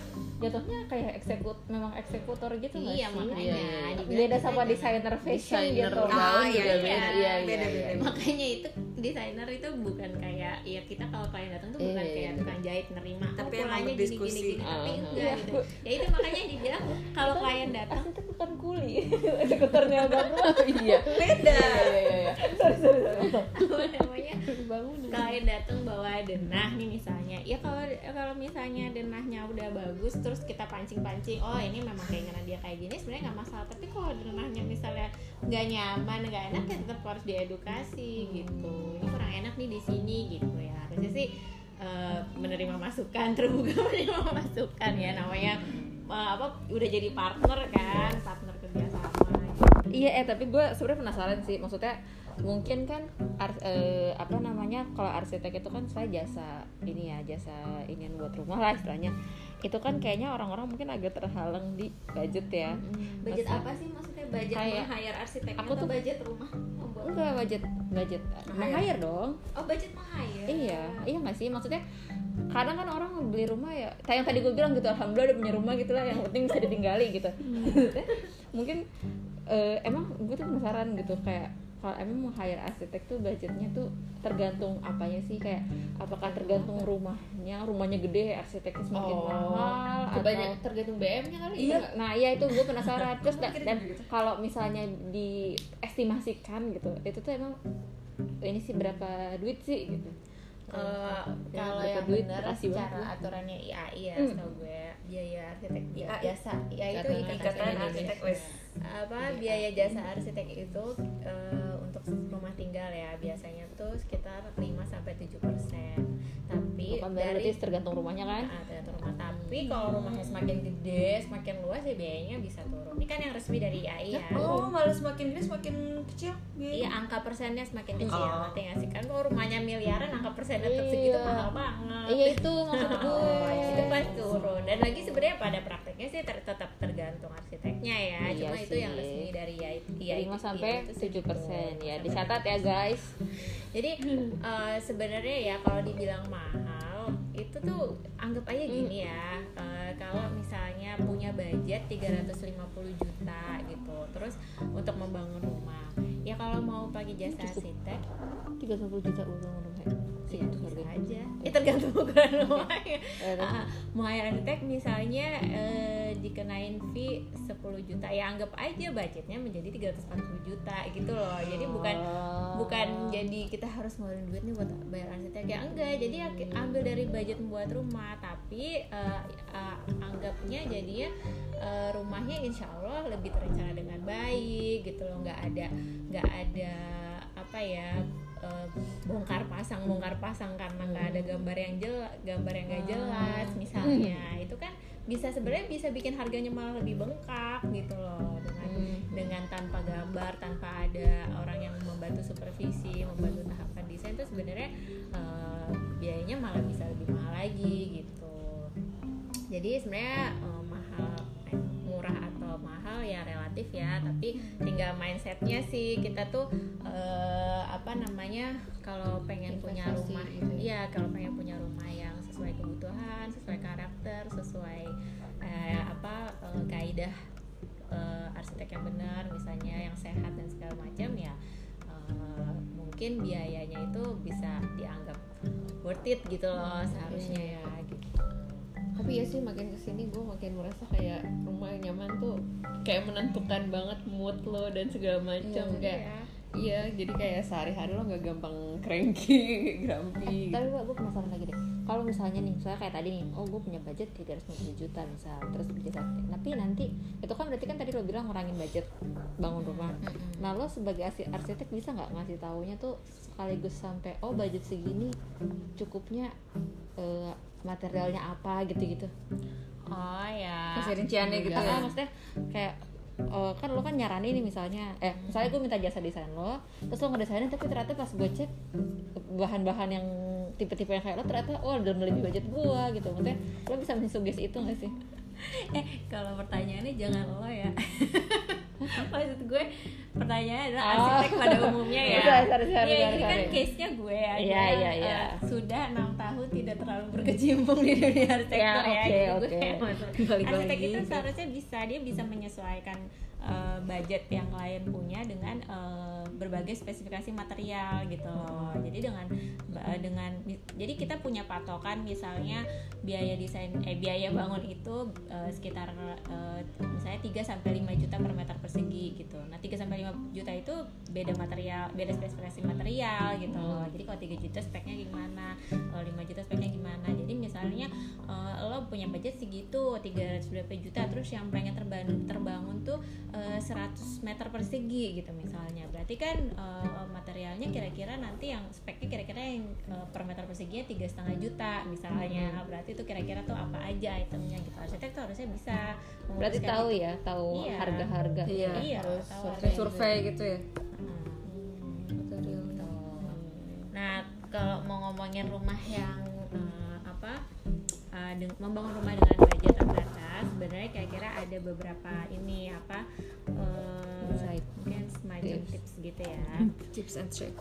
Speaker 4: jatuhnya kayak eksekut memang eksekutor gitu nggak
Speaker 1: Iya
Speaker 4: sih?
Speaker 1: makanya.
Speaker 2: Iya, iya.
Speaker 1: dibilang
Speaker 4: beda sama
Speaker 1: jangan-
Speaker 4: desainer fashion
Speaker 2: Desainer
Speaker 4: gitu.
Speaker 3: Ah, iya,
Speaker 2: beda
Speaker 3: iya.
Speaker 2: iya iya
Speaker 3: Beda,
Speaker 2: iya.
Speaker 3: beda.
Speaker 1: makanya itu desainer itu bukan kayak ya kita kalau klien datang tuh bukan
Speaker 2: Iya,
Speaker 1: kayak
Speaker 2: iya.
Speaker 1: tukang jahit nerima
Speaker 3: Tapi
Speaker 1: oh, polanya gini gini gini tapi
Speaker 2: Ah.
Speaker 1: enggak gitu. Ya itu makanya dibilang kalau klien datang
Speaker 4: arsitek bukan kuli. [laughs] Eksekutornya rumah
Speaker 2: iya.
Speaker 3: Beda.
Speaker 2: Iya iya iya
Speaker 1: apa namanya?
Speaker 4: Bangun
Speaker 1: klien datang bawa denah nih misalnya. Ya kalau kalau misalnya denahnya udah bagus terus kita pancing-pancing oh ini memang keinginan dia kayak gini sebenarnya nggak masalah tapi kalau denahnya misalnya nggak nyaman nggak enak ya tetap harus diedukasi gitu ini kurang enak nih di sini gitu ya harusnya sih eh, menerima masukan [laughs] terbuka menerima masukan ya namanya eh, apa udah jadi partner kan partner kerjasama gitu.
Speaker 4: Iya, eh tapi gue sebenarnya penasaran sih. Maksudnya mungkin kan ars- eh, apa namanya kalau arsitek itu kan saya jasa ini ya jasa ini buat rumah lah istilahnya. Itu kan kayaknya orang-orang mungkin agak terhalang di budget ya.
Speaker 1: budget
Speaker 4: Masa-
Speaker 1: apa sih maksudnya budget
Speaker 4: Kayak-
Speaker 1: meng-hire arsitek
Speaker 4: aku
Speaker 1: atau
Speaker 4: tuh-
Speaker 1: budget rumah membuat
Speaker 4: Enggak budget budget hire dong.
Speaker 1: oh budget meng-hire
Speaker 4: Iya, iya nggak sih? Maksudnya kadang kan orang beli rumah ya, kayak yang tadi gue bilang gitu, alhamdulillah udah punya rumah gitu lah, yang penting bisa ditinggali gitu. [laughs] Mungkin eh, emang gue tuh penasaran gitu kayak kalau emang mau hire arsitek tuh budgetnya tuh tergantung apanya sih kayak apakah tergantung rumahnya rumahnya gede arsiteknya semakin
Speaker 2: Oh,
Speaker 4: mahal atau
Speaker 2: tergantung BM-nya kali
Speaker 4: Iya,
Speaker 2: ya?
Speaker 4: nah iya itu gue penasaran. Terus dan, dan kalau misalnya diestimasikan gitu itu tuh emang ini sih berapa duit sih gitu? Ya,
Speaker 1: kalau
Speaker 4: berapa
Speaker 1: yang
Speaker 4: duit?
Speaker 1: benar secara
Speaker 4: banget.
Speaker 1: aturannya IAI ya
Speaker 4: Hmm.
Speaker 1: setahu gue biaya arsitek ya, jasa. Ya itu
Speaker 2: Ikatan.
Speaker 3: Arsitek
Speaker 1: apa biaya jasa arsitek itu eh, sekitar 5 sampai 7 persen. Tapi
Speaker 4: bukan
Speaker 1: dari
Speaker 4: tergantung rumahnya kan?
Speaker 1: Nah, tergantung tapi kalau rumahnya semakin gede semakin luas ya biayanya bisa turun. Ini kan yang resmi dari IAI ya.
Speaker 3: Oh malah semakin gede semakin kecil
Speaker 1: Iya angka persennya semakin kecil
Speaker 3: Oh.
Speaker 1: ngerti nggak sih? Kan kalau rumahnya miliaran angka persennya tetap segitu
Speaker 4: Iya.
Speaker 1: mahal banget.
Speaker 4: Iya itu maksud [laughs] gue.
Speaker 1: Oh, itu pas turun. Dan lagi sebenarnya pada prakteknya sih ter- tetap tergantung arsiteknya ya.
Speaker 4: Iya
Speaker 1: cuma itu
Speaker 4: sih.
Speaker 1: yang resmi dari IAI IAI
Speaker 4: 5 sampai
Speaker 1: itu
Speaker 4: 7
Speaker 1: segitu.
Speaker 4: persen. Ya
Speaker 1: Sampai
Speaker 4: dicatat ya guys. [laughs]
Speaker 1: Jadi eh, sebenarnya ya kalau dibilang mahal itu tuh anggap aja gini ya eh, kalau misalnya punya budget 350 juta gitu terus untuk membangun rumah. Ya kalau mau pakai jasa arsitek?
Speaker 4: 30 juta rumah sih
Speaker 1: ya
Speaker 4: itu
Speaker 1: bisa
Speaker 4: harganya
Speaker 1: aja. [laughs] Ya tergantung ukuran rumahnya.
Speaker 4: Terus?
Speaker 1: Mau hire arsitek misalnya eh, dikenain fee 10 juta ya anggap aja budgetnya menjadi 340 juta gitu loh. Jadi bukan
Speaker 4: Oh.
Speaker 1: bukan jadi kita harus ngeluarin duit nih buat bayar arsitek ya enggak. Jadi ambil dari budget membuat rumah. Tapi eh, eh, anggapnya jadinya eh, rumahnya insya Allah lebih terencana dengan baik gitu loh. Nggak ada nggak ada apa ya eh, bongkar pasang bongkar pasang karena nggak ada gambar yang jelas gambar yang nggak jelas misalnya. Itu kan bisa sebenarnya bisa bikin harganya malah lebih bengkak gitu loh. Dengan dengan tanpa gambar tanpa ada orang yang membantu supervisi membantu tahapan desain itu sebenarnya eh, biayanya malah bisa lebih mahal lagi gitu. Jadi sebenarnya eh, mahal ya relatif ya. Tapi tinggal mindsetnya sih. Kita tuh eh, apa namanya kalau pengen punya
Speaker 2: Investasi
Speaker 1: rumah
Speaker 2: gitu ya.
Speaker 1: iya kalau pengen punya rumah yang sesuai kebutuhan sesuai karakter sesuai eh, apa eh, kaidah eh, arsitek yang benar misalnya yang sehat dan segala macam ya mungkin biayanya itu bisa dianggap worth it gitu loh seharusnya ya gitu
Speaker 2: tapi ya sih makin ke sini gue makin merasa kayak rumah yang nyaman tuh kayak menentukan banget mood lo dan segala macam kayak
Speaker 1: Iya.
Speaker 2: iya jadi kayak sehari-hari lo nggak gampang cranky [laughs] grumpy
Speaker 4: tapi gue penasaran lagi deh. Kalau misalnya nih misalnya kayak tadi nih oh gue punya budget 350 juta misal terus beli arsitek tapi nanti itu kan berarti kan tadi lo bilang ngurangin budget bangun rumah. Nah lo sebagai arsi- arsitek bisa nggak ngasih taunya tuh sekaligus sampai oh budget segini cukupnya eh, materialnya apa gitu-gitu.
Speaker 1: Oh ya.
Speaker 3: Kasih rinciannya gitu
Speaker 4: Ah,
Speaker 3: ya?
Speaker 4: Maksudnya kayak eh, kan lo kan nyaranin nih misalnya eh misalnya gue minta jasa desain lo terus lo ngedesainin tapi ternyata pas gue cek bahan-bahan yang tipe-tipe yang kayak lo ternyata oh udah melebihi budget gue gitu. Maksudnya lo bisa mensugesti itu gak sih? [laughs]
Speaker 1: Eh kalau pertanyaannya jangan lo ya [laughs] [laughs] maksud gue pertanyaannya adalah
Speaker 4: Oh.
Speaker 1: arsitek pada umumnya ya [laughs]
Speaker 4: Sorry, sorry, sorry,
Speaker 1: ya ini kan case nya gue aja
Speaker 4: Iya, iya, iya.
Speaker 1: eh, sudah enam tahun tidak terlalu berkecimpung di dunia arsitektur
Speaker 4: Ya,
Speaker 1: ya,
Speaker 4: oke,
Speaker 1: Jadi
Speaker 4: oke.
Speaker 1: gue maksud-
Speaker 4: Balik
Speaker 1: arsitek itu seharusnya bisa dia bisa menyesuaikan eh, budget yang klien punya dengan eh, berbagai spesifikasi material gitu loh. Jadi dengan ba- dengan jadi kita punya patokan misalnya biaya desain eh biaya bangun itu eh, sekitar eh, misalnya 3 sampai 5 juta per meter persegi gitu. Nah, 3 sampai 5 juta itu beda material, beda spesifikasi material gitu loh. Jadi kalau 3 juta speknya gimana, kalau 5 juta speknya gimana. Jadi misalnya eh, lo punya budget segitu 300 berapa juta terus yang pengen terbangun terbangun tuh eh, 100 meter persegi gitu misalnya. Berarti kan eh, materialnya kira-kira nanti yang speknya kira-kira yang eh, per meter perseginya tiga setengah juta misalnya. Nah, berarti itu kira-kira tuh apa aja itemnya gitu. Arsitek tuh harusnya bisa
Speaker 4: berarti tahu
Speaker 1: itu.
Speaker 4: ya tahu
Speaker 1: Iya.
Speaker 4: harga-harga
Speaker 3: Iya.
Speaker 1: Iya,
Speaker 4: harus
Speaker 1: tahu
Speaker 4: survei
Speaker 1: harga
Speaker 3: survei gitu ya
Speaker 1: Hmm.
Speaker 4: material
Speaker 1: Nah, kalau mau ngomongin rumah yang eh, apa eh, deng- membangun rumah dengan budget terbatas, sebenarnya kira-kira ada beberapa ini apa eh,
Speaker 4: Insight.
Speaker 1: mungkin semacam
Speaker 4: Tips.
Speaker 1: tips gitu ya. [laughs]
Speaker 3: tips and trick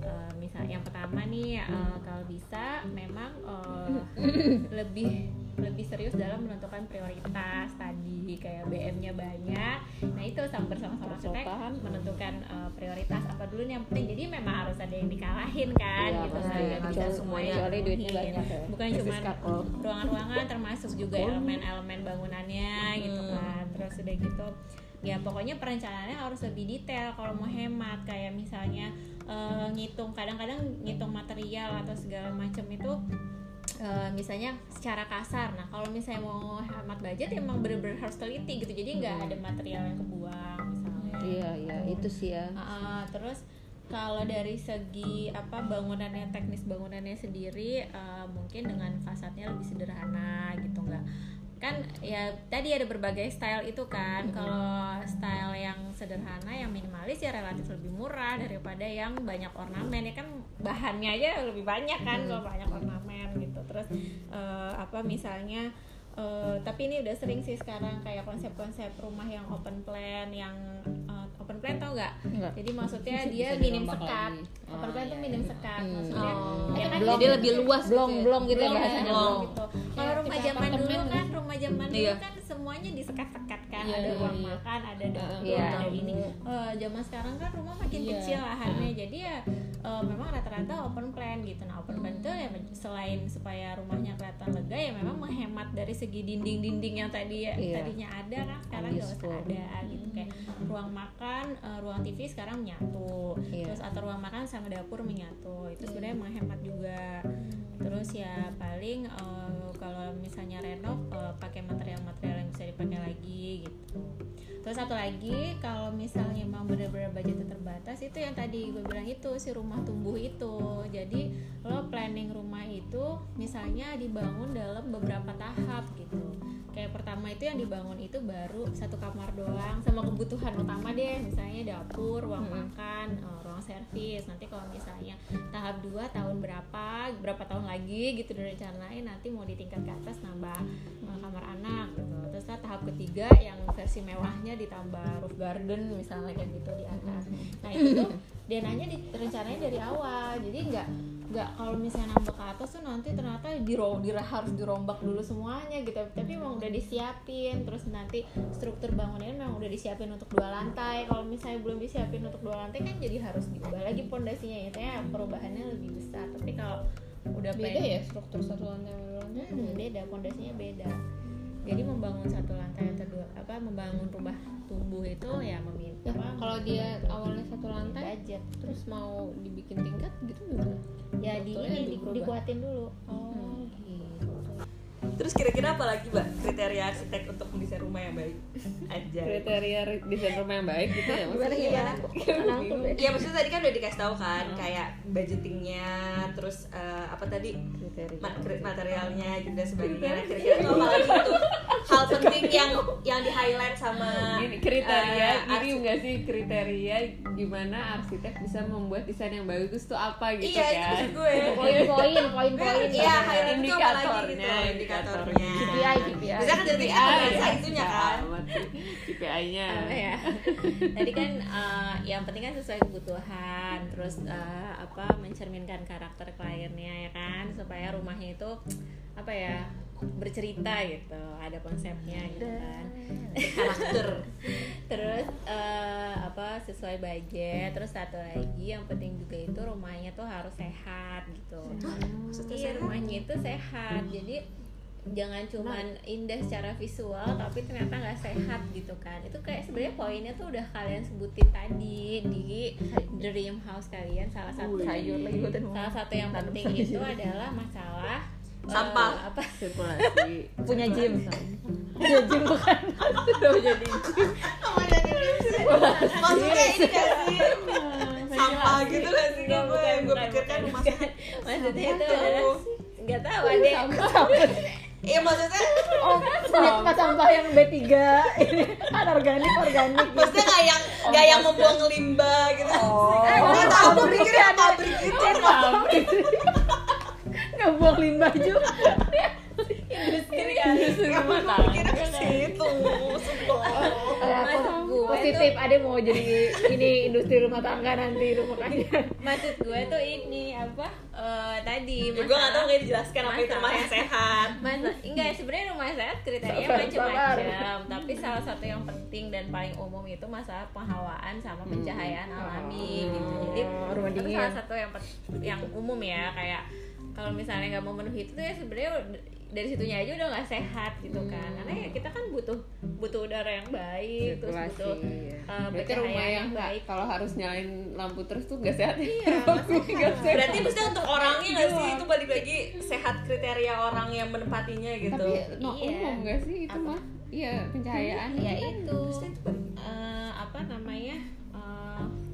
Speaker 1: Eh, misal yang pertama nih eh, kalau bisa memang [laughs] eh, lebih lebih serius dalam menentukan prioritas tadi kayak BM-nya banyak. Nah itu sama bersama-sama
Speaker 4: Patokan.
Speaker 1: menentukan eh, prioritas apa dulu nih yang penting. Jadi memang harus ada yang dikalahin kan
Speaker 4: Iya,
Speaker 1: gitu.
Speaker 4: pasti.
Speaker 1: Nggak bisa semuanya
Speaker 4: kecuali duitnya banyak ya.
Speaker 1: Bukan cuma ruangan-ruangan termasuk juga elemen-elemen bangunannya gitu kan. Terus udah gitu ya pokoknya perencanaannya harus lebih detail kalau mau hemat. Kayak misalnya eh, ngitung kadang-kadang ngitung material atau segala macam itu eh, misalnya secara kasar. Nah kalau misalnya mau hemat budget emang bener-bener harus teliti gitu. Jadi nggak ada material yang kebuang misalnya.
Speaker 4: Iya iya itu sih ya.
Speaker 1: Uh, terus kalau dari segi apa bangunannya teknis bangunannya sendiri uh, mungkin dengan fasadnya lebih sederhana gitu nggak kan ya tadi ada berbagai style itu kan. Kalau style yang sederhana yang minimalis ya relatif lebih murah daripada yang banyak ornamen. Ya kan bahannya aja lebih banyak kan kalau banyak ornamen gitu. Terus uh, apa misalnya uh, tapi ini udah sering sih sekarang kayak konsep-konsep rumah yang open plan yang uh, open plan tau nggak
Speaker 4: Enggak.
Speaker 1: jadi maksudnya dia
Speaker 2: Bisa
Speaker 1: minim
Speaker 2: dirombak
Speaker 1: sekat
Speaker 2: lagi.
Speaker 1: open
Speaker 2: Oh,
Speaker 1: plan tuh
Speaker 2: iya,
Speaker 1: minim
Speaker 2: iya.
Speaker 1: sekat
Speaker 4: Hmm.
Speaker 1: maksudnya
Speaker 3: Oh.
Speaker 1: ya kan
Speaker 4: Blong.
Speaker 3: Jadi lebih luas gitu
Speaker 4: blong
Speaker 3: ya?
Speaker 4: blong gitu ya
Speaker 1: Blong,
Speaker 4: bahasanya
Speaker 1: blong
Speaker 4: blong
Speaker 1: gitu. Kalau rumah zaman dulu kan, rumah zaman dulu
Speaker 3: Iya.
Speaker 1: kan semuanya disekat-sekat kan,
Speaker 2: Iya,
Speaker 1: ada
Speaker 2: iya,
Speaker 1: ruang
Speaker 2: iya.
Speaker 1: makan, ada dapur,
Speaker 4: Iya.
Speaker 1: ada ini. Eh, zaman sekarang kan rumah makin
Speaker 2: Iya.
Speaker 1: kecil lahannya, jadi ya eh, memang rata-rata open plan gitu. Nah open plan itu ya selain supaya rumahnya kelihatan lega ya memang menghemat dari segi dinding-dinding yang tadi ya
Speaker 4: Iya.
Speaker 1: tadinya ada kan sekarang nggak usah ada gitu kayak ruang makan, eh, ruang TV sekarang menyatu,
Speaker 4: Iya.
Speaker 1: terus atau ruang makan sama dapur menyatu. Itu sebenarnya menghemat juga terus ya paling eh, kalau misalnya renov eh, pakai material-material yang bisa dipakai lagi gitu terus satu lagi kalau misalnya memang benar-benar budgetnya terbatas itu yang tadi gue bilang itu si rumah tumbuh itu. Jadi lo planning rumah itu misalnya dibangun dalam beberapa tahap gitu. Kayak pertama itu yang dibangun itu baru satu kamar doang sama kebutuhan utama deh. Misalnya dapur ruang makan eh, servis. Nanti kalau misalnya tahap 2 tahun berapa berapa tahun lagi gitu direncanain nanti mau ditingkat ke atas nambah eh, kamar anak gitu. Terus lah tahap ketiga yang versi mewahnya ditambah roof garden misalnya kayak gitu di atas. Nah itu tuh denanya direncanain dari awal. Jadi nggak nggak kalau misalnya nambah ke atas tuh nanti ternyata diro, dira, harus dirombak dulu semuanya gitu. Tapi memang udah disiapin. Terus nanti struktur bangunannya memang udah disiapin untuk dua lantai. Kalau misalnya belum disiapin untuk dua lantai kan jadi harus diubah lagi pondasinya itu ya perubahannya lebih besar. Tapi kalau udah
Speaker 2: beda
Speaker 1: pengen-
Speaker 2: ya struktur satu lantai dua lantai?
Speaker 1: Hmm, beda. Pondasinya beda jadi membangun satu lantai atau dua apa membangun rumah tumbuh itu ya
Speaker 2: Ya,
Speaker 1: apa
Speaker 2: kalau dia awalnya satu lantai
Speaker 1: budget.
Speaker 2: terus mau dibikin tingkat gitu gimana?
Speaker 1: ya di ini di, dikuatin dulu.
Speaker 2: Oh, gitu.
Speaker 3: Terus kira-kira apa lagi mbak kriteria arsitek untuk mendesain rumah yang baik? Aja.
Speaker 4: kriteria desain rumah yang baik gitu ya maksudnya?
Speaker 1: gimana? Nangkep ya
Speaker 3: Iya maksudnya tadi kan udah dikasih tahu kan kayak budgetingnya, terus eh, apa tadi?
Speaker 4: Kriteria.
Speaker 3: Ma- kri- materialnya gitu dan sebagainya. Kira-kira itu apa lagi tuh hal penting yang yang di highlight sama
Speaker 4: Gini, kriteria
Speaker 3: eh,
Speaker 4: gini
Speaker 3: arsi-
Speaker 4: enggak sih? Kriteria gimana arsitek bisa membuat desain yang bagus tuh apa gitu
Speaker 3: Iya itu
Speaker 4: kan?
Speaker 3: maksud gue.
Speaker 1: poin-poin [laughs] poin-poin.
Speaker 3: Iya highlight itu apa lagi gitu
Speaker 4: indikatornya
Speaker 3: indikatornya.
Speaker 1: KPI KPI
Speaker 3: Bisa kan dari kan bahasa itunya kan.
Speaker 4: KPI-nya
Speaker 1: ya tadi kan eh, yang penting kan sesuai kebutuhan terus eh, apa mencerminkan karakter kliennya ya kan? Supaya rumahnya itu apa ya bercerita gitu ada konsepnya gitu kan.
Speaker 3: Karakter. [laughs]
Speaker 1: Terus eh, apa sesuai budget. Terus satu lagi yang penting juga itu rumahnya tuh harus sehat gitu. Iya rumahnya itu sehat. Jadi jangan cuman indah secara visual tapi ternyata nggak sehat gitu kan. Itu kayak sebenarnya poinnya tuh udah kalian sebutin tadi di dream house kalian. Salah satu salah satu yang penting itu adalah masalah
Speaker 3: Sampah.
Speaker 1: apa?
Speaker 4: Sirkulasi.
Speaker 1: Punya gym.
Speaker 4: punya gym bukan. Udah jadi gym.
Speaker 3: Maksudnya ini sih? Sampah gitu gak sih? Gue gue pikirkan
Speaker 1: maksudnya itu adalah nggak tahu ada
Speaker 3: iya maksudnya
Speaker 4: oh sampah sampah yang B3 ini [laughs] kan organik organik gitu.
Speaker 3: maksudnya nggak yang nggak yang membuang limbah gitu.
Speaker 4: Eh,
Speaker 3: gue tahu gue pikirnya pabrik. gitu
Speaker 4: nggak buang limbah juga
Speaker 1: industri industri
Speaker 3: Gue
Speaker 1: rumah tangga
Speaker 3: pikirnya ke situ sebel
Speaker 1: maksud gue
Speaker 4: positif ada mau jadi ini industri rumah tangga nanti rumah kalian
Speaker 1: maksud gue tuh ini apa eh, tadi
Speaker 3: gue nggak tahu
Speaker 1: masalah-
Speaker 3: nggak dijelaskan apa itu
Speaker 1: Masalah.
Speaker 3: rumah yang sehat.
Speaker 1: Masa, enggak sebenarnya rumah sehat kriterianya macam-macam tapi salah satu yang penting dan paling umum itu masalah penghawaan sama pencahayaan alami gitu. Jadi
Speaker 4: Oh, rumah
Speaker 1: itu
Speaker 4: dingin.
Speaker 1: salah satu yang yang umum ya kayak kalau misalnya nggak memenuhi itu tuh ya sebenarnya dari situnya aja udah nggak sehat gitu kan karena ya kita kan butuh butuh udara yang baik terus
Speaker 2: Sirkulasi,
Speaker 1: butuh
Speaker 2: iya.
Speaker 1: eh,
Speaker 2: Berarti rumah yang
Speaker 1: yang
Speaker 2: nggak-
Speaker 1: baik
Speaker 2: kalau harus nyalain lampu terus tuh gak sehat ya?
Speaker 1: iya [laughs] maksudnya
Speaker 3: berarti maksudnya untuk orangnya nggak sih itu balik lagi sehat kriteria orang yang menempatinya gitu
Speaker 2: Tapi no,
Speaker 1: Iya.
Speaker 2: umum gak sih itu
Speaker 1: Apa?
Speaker 2: mah? Iya pencahayaan
Speaker 1: ya
Speaker 2: itu kan
Speaker 1: itu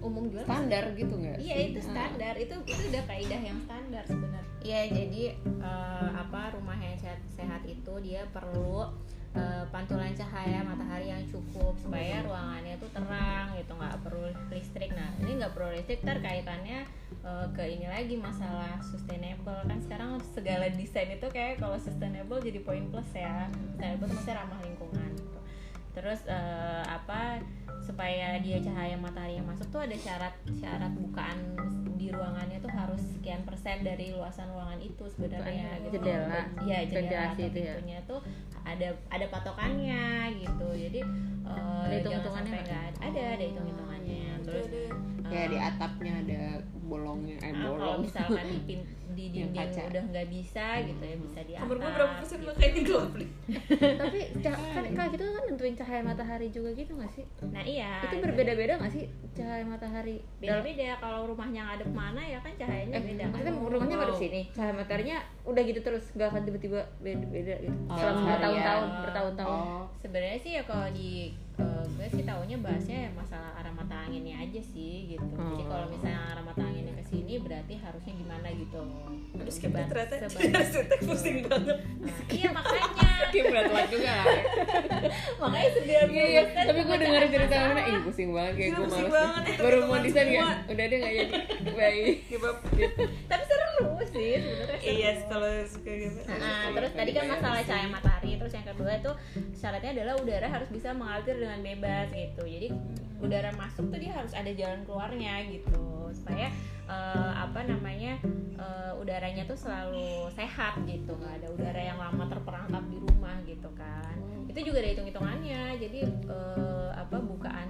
Speaker 1: umum juga
Speaker 2: standar gitu nggak?
Speaker 1: Iya itu
Speaker 2: Ah.
Speaker 1: standar itu itu udah kaidah yang standar sebenarnya. Iya jadi eh, apa rumah yang sehat, sehat itu dia perlu eh, pantulan cahaya matahari yang cukup supaya ruangannya tuh terang gitu nggak perlu listrik. Nah ini nggak perlu listrik terkaitannya eh, ke ini lagi masalah sustainable kan sekarang segala desain itu kayak kalau sustainable jadi poin plus ya. Sustainable itu maksudnya ramah lingkungan. Gitu. Terus eh, apa supaya dia cahaya matahari yang masuk tuh ada syarat syarat bukaan di ruangannya tuh harus sekian persen dari luasan ruangan itu sebenarnya gitu.
Speaker 4: Jendela.
Speaker 1: Iya jendela
Speaker 4: Ventilasi
Speaker 1: atau
Speaker 4: itu ya.
Speaker 1: pintunya tuh ada ada patokannya gitu. Jadi eh,
Speaker 4: Ada
Speaker 1: sampai
Speaker 4: nggak?
Speaker 1: nggak ada ada hitung hitungannya. Terus
Speaker 2: Ya di atapnya ada bolongnya, eh
Speaker 1: ah, kalau
Speaker 2: bolong.
Speaker 1: misalkan di, pin, di
Speaker 2: Yang
Speaker 1: dinding
Speaker 2: kaca.
Speaker 1: udah nggak bisa gitu ya bisa di
Speaker 3: kamar gue
Speaker 1: atap,
Speaker 3: berapa persen
Speaker 1: gitu.
Speaker 3: lo kayaknya gelap [laughs] nih
Speaker 4: tapi kan kalau gitu kan nentuin cahaya matahari juga gitu nggak sih?
Speaker 1: Nah iya.
Speaker 4: Itu berbeda-beda nggak sih cahaya matahari?
Speaker 1: Beda-beda. Kalau rumahnya ngadep mana ya kan cahayanya
Speaker 4: eh,
Speaker 1: beda. kan
Speaker 4: maksudnya rumahnya baru sini. Cahaya mataharinya udah gitu terus nggak akan tiba-tiba beda-beda gitu.
Speaker 2: Oh,
Speaker 4: selama
Speaker 2: harian.
Speaker 4: bertahun-tahun bertahun-tahun.
Speaker 2: Oh,
Speaker 1: sebenarnya sih ya kalau di eh, gue sih taunya bahasnya ya masalah arah mata anginnya aja sih gitu. Jadi
Speaker 4: Oh.
Speaker 1: kalau misalnya arah mata anginnya ke sini berarti harusnya gimana gitu?
Speaker 3: Terus
Speaker 1: Seba-
Speaker 3: ternyata
Speaker 1: seba-
Speaker 3: arsitek [laughs] pusing banget.
Speaker 1: Nah, iya makanya.
Speaker 2: Kayak berat banget juga. [laughs]
Speaker 1: Makanya sembilan
Speaker 2: Iya, iya. Tapi gue denger cerita mana, ih pusing banget kayak
Speaker 3: Gila,
Speaker 2: gue males.
Speaker 3: banget,
Speaker 2: Baru mau desain ya, udah deh nggak jadi. Baik.
Speaker 1: Tapi seru sih sebenarnya
Speaker 3: iya kalau suka gitu.
Speaker 1: Nah, terus tadi kan masalah cahaya matahari, terus yang kedua itu syaratnya adalah udara harus bisa mengalir dengan bebas gitu. Jadi udara masuk tuh dia harus ada jalan keluarnya gitu supaya eh, apa namanya eh, udaranya tuh selalu sehat gitu, nggak ada udara yang lama terperangkap di rumah gitu kan. Itu juga ada hitung-hitungannya. Jadi eh, apa bukaan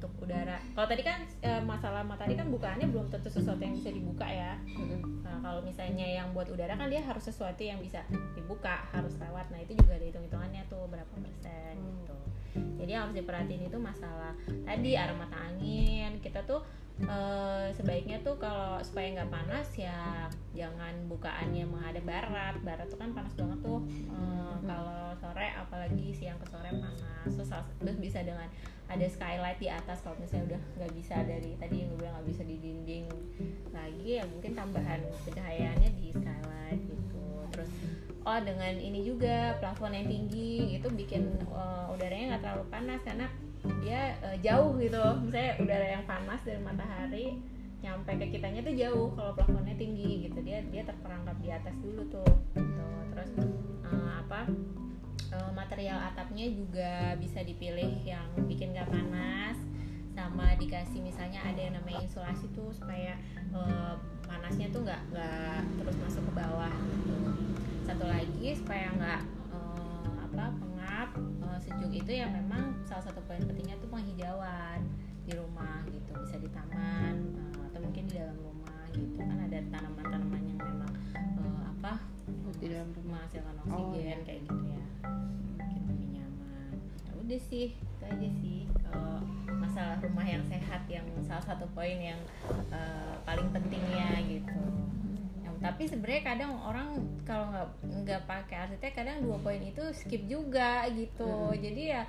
Speaker 1: untuk udara. Kalau tadi kan eh, masalah matahari kan bukaannya belum tentu sesuatu yang bisa dibuka ya. Nah, kalau misalnya yang buat udara kan dia harus sesuatu yang bisa dibuka, harus lewat. Nah, itu juga ada hitung-hitungannya tuh berapa persen gitu. Jadi yang harus diperhatiin itu masalah tadi arah mata angin. Kita tuh eh, sebaiknya tuh kalau supaya nggak panas ya jangan bukaannya menghadap barat. Barat tuh kan panas banget tuh. Eh, Kalau sore apalagi siang ke sore panas. Terus, terus bisa dengan ada skylight di atas kalau misalnya udah nggak bisa dari tadi yang gue bilang nggak bisa di dinding lagi ya mungkin tambahan pencahayaannya di skylight gitu terus oh dengan ini juga plafon yang tinggi itu bikin eh, udaranya nggak terlalu panas karena dia eh, jauh gitu misalnya udara yang panas dari matahari nyampe ke kitanya tuh jauh kalau plafonnya tinggi gitu. Dia dia terperangkap di atas dulu tuh gitu. Terus eh, apa eh, material atapnya juga bisa dipilih yang bikin gak panas. Sama dikasih misalnya ada yang namanya insulasi tuh supaya eh, panasnya tuh nggak nggak terus masuk ke bawah gitu. Satu lagi supaya nggak apa pengap eh, sejuk itu yang memang salah satu poin pentingnya tuh penghijauan di rumah gitu. Bisa di taman eh, atau mungkin di dalam rumah gitu. Kan ada tanaman-tanaman yang memang eh, apa
Speaker 2: di dalam rumah.
Speaker 1: menghasilkan
Speaker 2: Oh,
Speaker 1: oksigen
Speaker 2: iya.
Speaker 1: kayak gitu ya. Mungkin lebih nyaman. Ya udah sih itu aja sih. Kalau masalah rumah yang sehat yang salah satu poin yang eh, paling pentingnya gitu tapi sebenarnya kadang orang kalau nggak nggak pakai arsitek kadang dua poin itu skip juga gitu. Jadi ya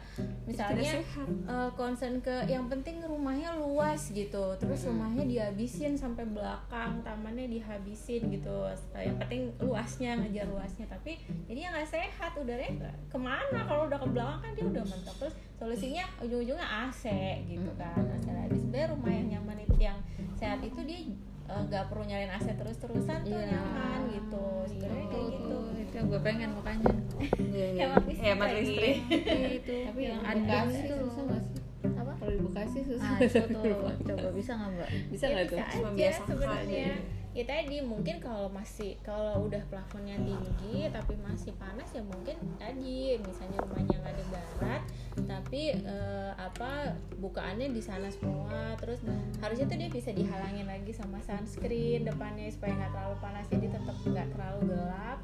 Speaker 1: misalnya eh, concern ke yang penting rumahnya luas gitu. Terus rumahnya dihabisin sampai belakang tamannya dihabisin gitu. Yang penting luasnya ngejar luasnya. Tapi jadi yang nggak sehat udahnya nggak- ke mana? Kalau udah ke belakang kan dia udah mentok terus solusinya ujung-ujungnya AC gitu kan AC lagi sebenarnya rumah yang nyaman itu yang sehat itu dia eh, nggak perlu nyalain AC terus-terusan tuh
Speaker 4: Iya.
Speaker 1: nyaman gitu. Sebenarnya kayak gitu.
Speaker 4: itu yang gue pengen makanya.
Speaker 3: Iya, iya.
Speaker 1: Hemat listrik.
Speaker 3: Hemat listrik.
Speaker 4: itu.
Speaker 2: Tapi yang Bekasi
Speaker 4: itu.
Speaker 2: susah nggak sih?
Speaker 4: Apa?
Speaker 2: Kalau di Bekasi susah.
Speaker 4: Ah itu tuh. [laughs] Coba bisa nggak mbak?
Speaker 2: Bisa
Speaker 1: Ya,
Speaker 2: nggak tuh?
Speaker 1: bisa aja
Speaker 3: Membiasakan.
Speaker 1: sebenarnya ya tadi mungkin kalau masih kalau udah plafonnya tinggi tapi masih panas ya mungkin tadi misalnya rumahnya nggak di barat tapi eh, apa bukaannya di sana semua terus harusnya tuh dia bisa dihalangin lagi sama sunscreen depannya supaya nggak terlalu panas jadi tetap nggak terlalu gelap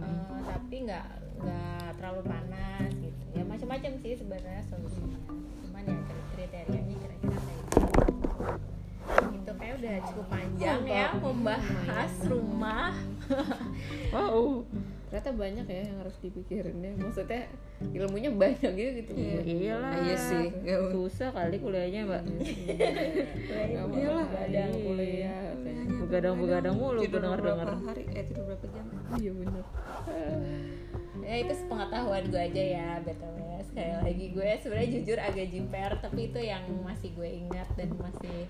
Speaker 1: eh, tapi nggak nggak terlalu panas gitu. Ya macam-macam sih sebenarnya solusinya. Cuman ya kriterianya kira-kira kayak gitu itu kayak udah cukup panjang ya membahas rumah. [laughs]
Speaker 2: Wow. Ternyata banyak ya yang harus dipikirin ya. Maksudnya ilmunya banyak gitu. Gitu
Speaker 4: iyalah.
Speaker 3: Iya sih.
Speaker 4: susah kali kuliahnya mbak
Speaker 2: Gak mau
Speaker 4: Iyalah.
Speaker 2: begadang kuliah.
Speaker 4: Begadang begadang mulu gue
Speaker 3: Tidur
Speaker 4: denger
Speaker 3: berapa
Speaker 4: denger
Speaker 3: hari? Eh tidur berapa jam?
Speaker 2: iya bener
Speaker 1: ya itu sepengetahuan gue aja ya btw sekali lagi gue sebenarnya jujur agak jiper tapi itu yang masih gue ingat dan masih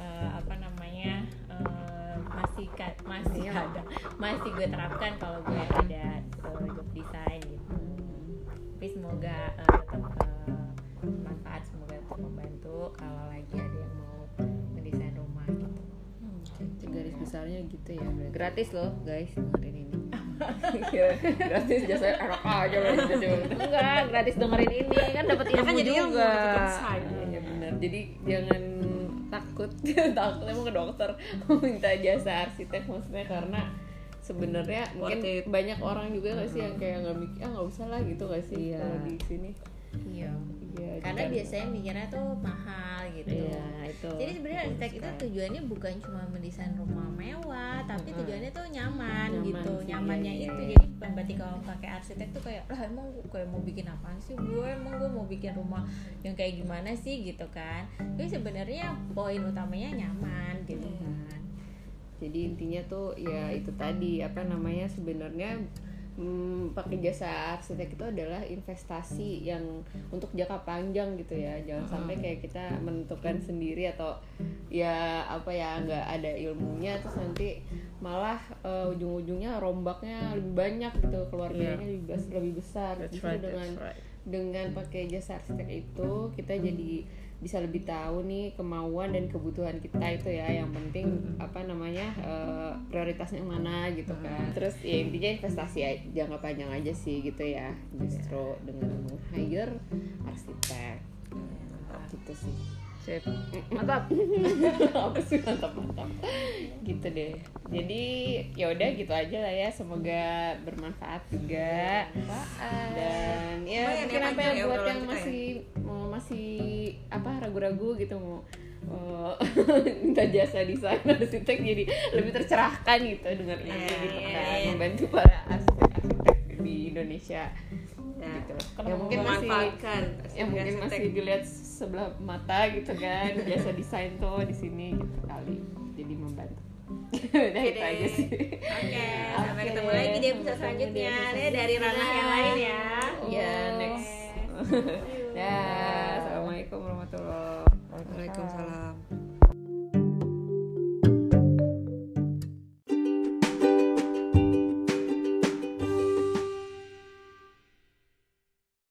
Speaker 1: eh, apa namanya eh, masih ka- masih ada masih gue terapkan kalau gue ada eh, job design gitu. Tapi semoga eh, tetap eh, bermanfaat semoga tetap membantu. Kalau lagi ada yang
Speaker 2: Besarnya gitu ya berarti.
Speaker 4: Gratis loh guys dengerin ini. [laughs]
Speaker 2: Iya, gratis jasa enak aja loh
Speaker 4: enggak gratis dengerin ini kan dapat ilmu
Speaker 3: kan jadi
Speaker 4: juga.
Speaker 2: Iya benar. Jadi jangan takut [laughs] takut emang ke dokter minta jasa arsitek maksudnya karena sebenarnya mungkin banyak orang juga gak sih yang kayak nggak mikir ah nggak usah lah gitu gak sih
Speaker 4: Iya.
Speaker 2: kalau di sini
Speaker 1: iya
Speaker 2: iya
Speaker 1: karena
Speaker 2: kita-
Speaker 1: biasanya mikirnya tuh mahal gitu
Speaker 4: iya itu
Speaker 1: Jadi sebenarnya arsitek itu tujuannya bukan cuma mendesain rumah mewah, tapi tujuannya tuh nyaman,
Speaker 2: Nyaman
Speaker 1: gitu.
Speaker 2: sih,
Speaker 1: Nyamannya
Speaker 2: iya,
Speaker 1: itu
Speaker 2: iya.
Speaker 1: jadi bukan berarti kalau pakai arsitek tuh kayak lah emang gue kayak mau bikin apaan sih gue emang gue mau bikin rumah yang kayak gimana sih gitu kan. Tapi sebenarnya poin utamanya nyaman gitu kan.
Speaker 2: jadi intinya tuh ya itu tadi apa namanya sebenarnya hmm, pakai jasa arsitek itu adalah investasi yang untuk jangka panjang gitu ya. Jangan sampai kayak kita menentukan sendiri atau ya apa ya nggak ada ilmunya terus nanti malah eh, ujung-ujungnya rombaknya lebih banyak gitu keluarganya lebih bes- lebih besar.
Speaker 4: That's right,
Speaker 2: dengan
Speaker 4: right.
Speaker 2: dengan pakai jasa arsitek itu kita jadi bisa lebih tahu nih kemauan dan kebutuhan kita itu ya. Yang penting apa namanya eh, prioritasnya mana gitu kan. Terus ya intinya investasi a- jangka panjang aja sih gitu ya. Justru dengan meng-hire arsitek. Gitu sih
Speaker 4: sip. Mantap. [laughs]
Speaker 2: Apa sih? Mantap mantap. Gitu deh. Jadi ya udah gitu aja lah ya. Semoga bermanfaat juga. Dan ya
Speaker 3: ya,
Speaker 2: mungkin apa yang
Speaker 3: ya
Speaker 2: buat
Speaker 3: obrolan
Speaker 2: yang
Speaker 3: kita ya.
Speaker 2: masih mau masih apa ragu-ragu gitu mau eh, [laughs] minta jasa desain arsitek jadi lebih tercerahkan gitu dengan ini
Speaker 3: Iya,
Speaker 2: gitu
Speaker 3: iya,
Speaker 2: kan
Speaker 3: iya.
Speaker 2: membantu para arsitek-arsitek di Indonesia
Speaker 3: Ya.
Speaker 2: gitu.
Speaker 1: Kenapa
Speaker 2: yang mungkin masih
Speaker 3: memanfaatkan
Speaker 2: yang mungkin masih dilihat sebelah mata gitu kan. Jasa desain tuh di sini gitu kali. Jadi membantu. [laughs] Udah itu
Speaker 3: deh.
Speaker 2: aja sih.
Speaker 1: Oke, [laughs] sampai
Speaker 2: Oke.
Speaker 1: ketemu lagi di episode
Speaker 2: Sampai
Speaker 1: selanjutnya. deh dari ranah yang lain ya. [laughs]
Speaker 2: ya
Speaker 1: Oke.
Speaker 2: next. Dah assalamualaikum warahmatullahi
Speaker 3: Waalaikumsalam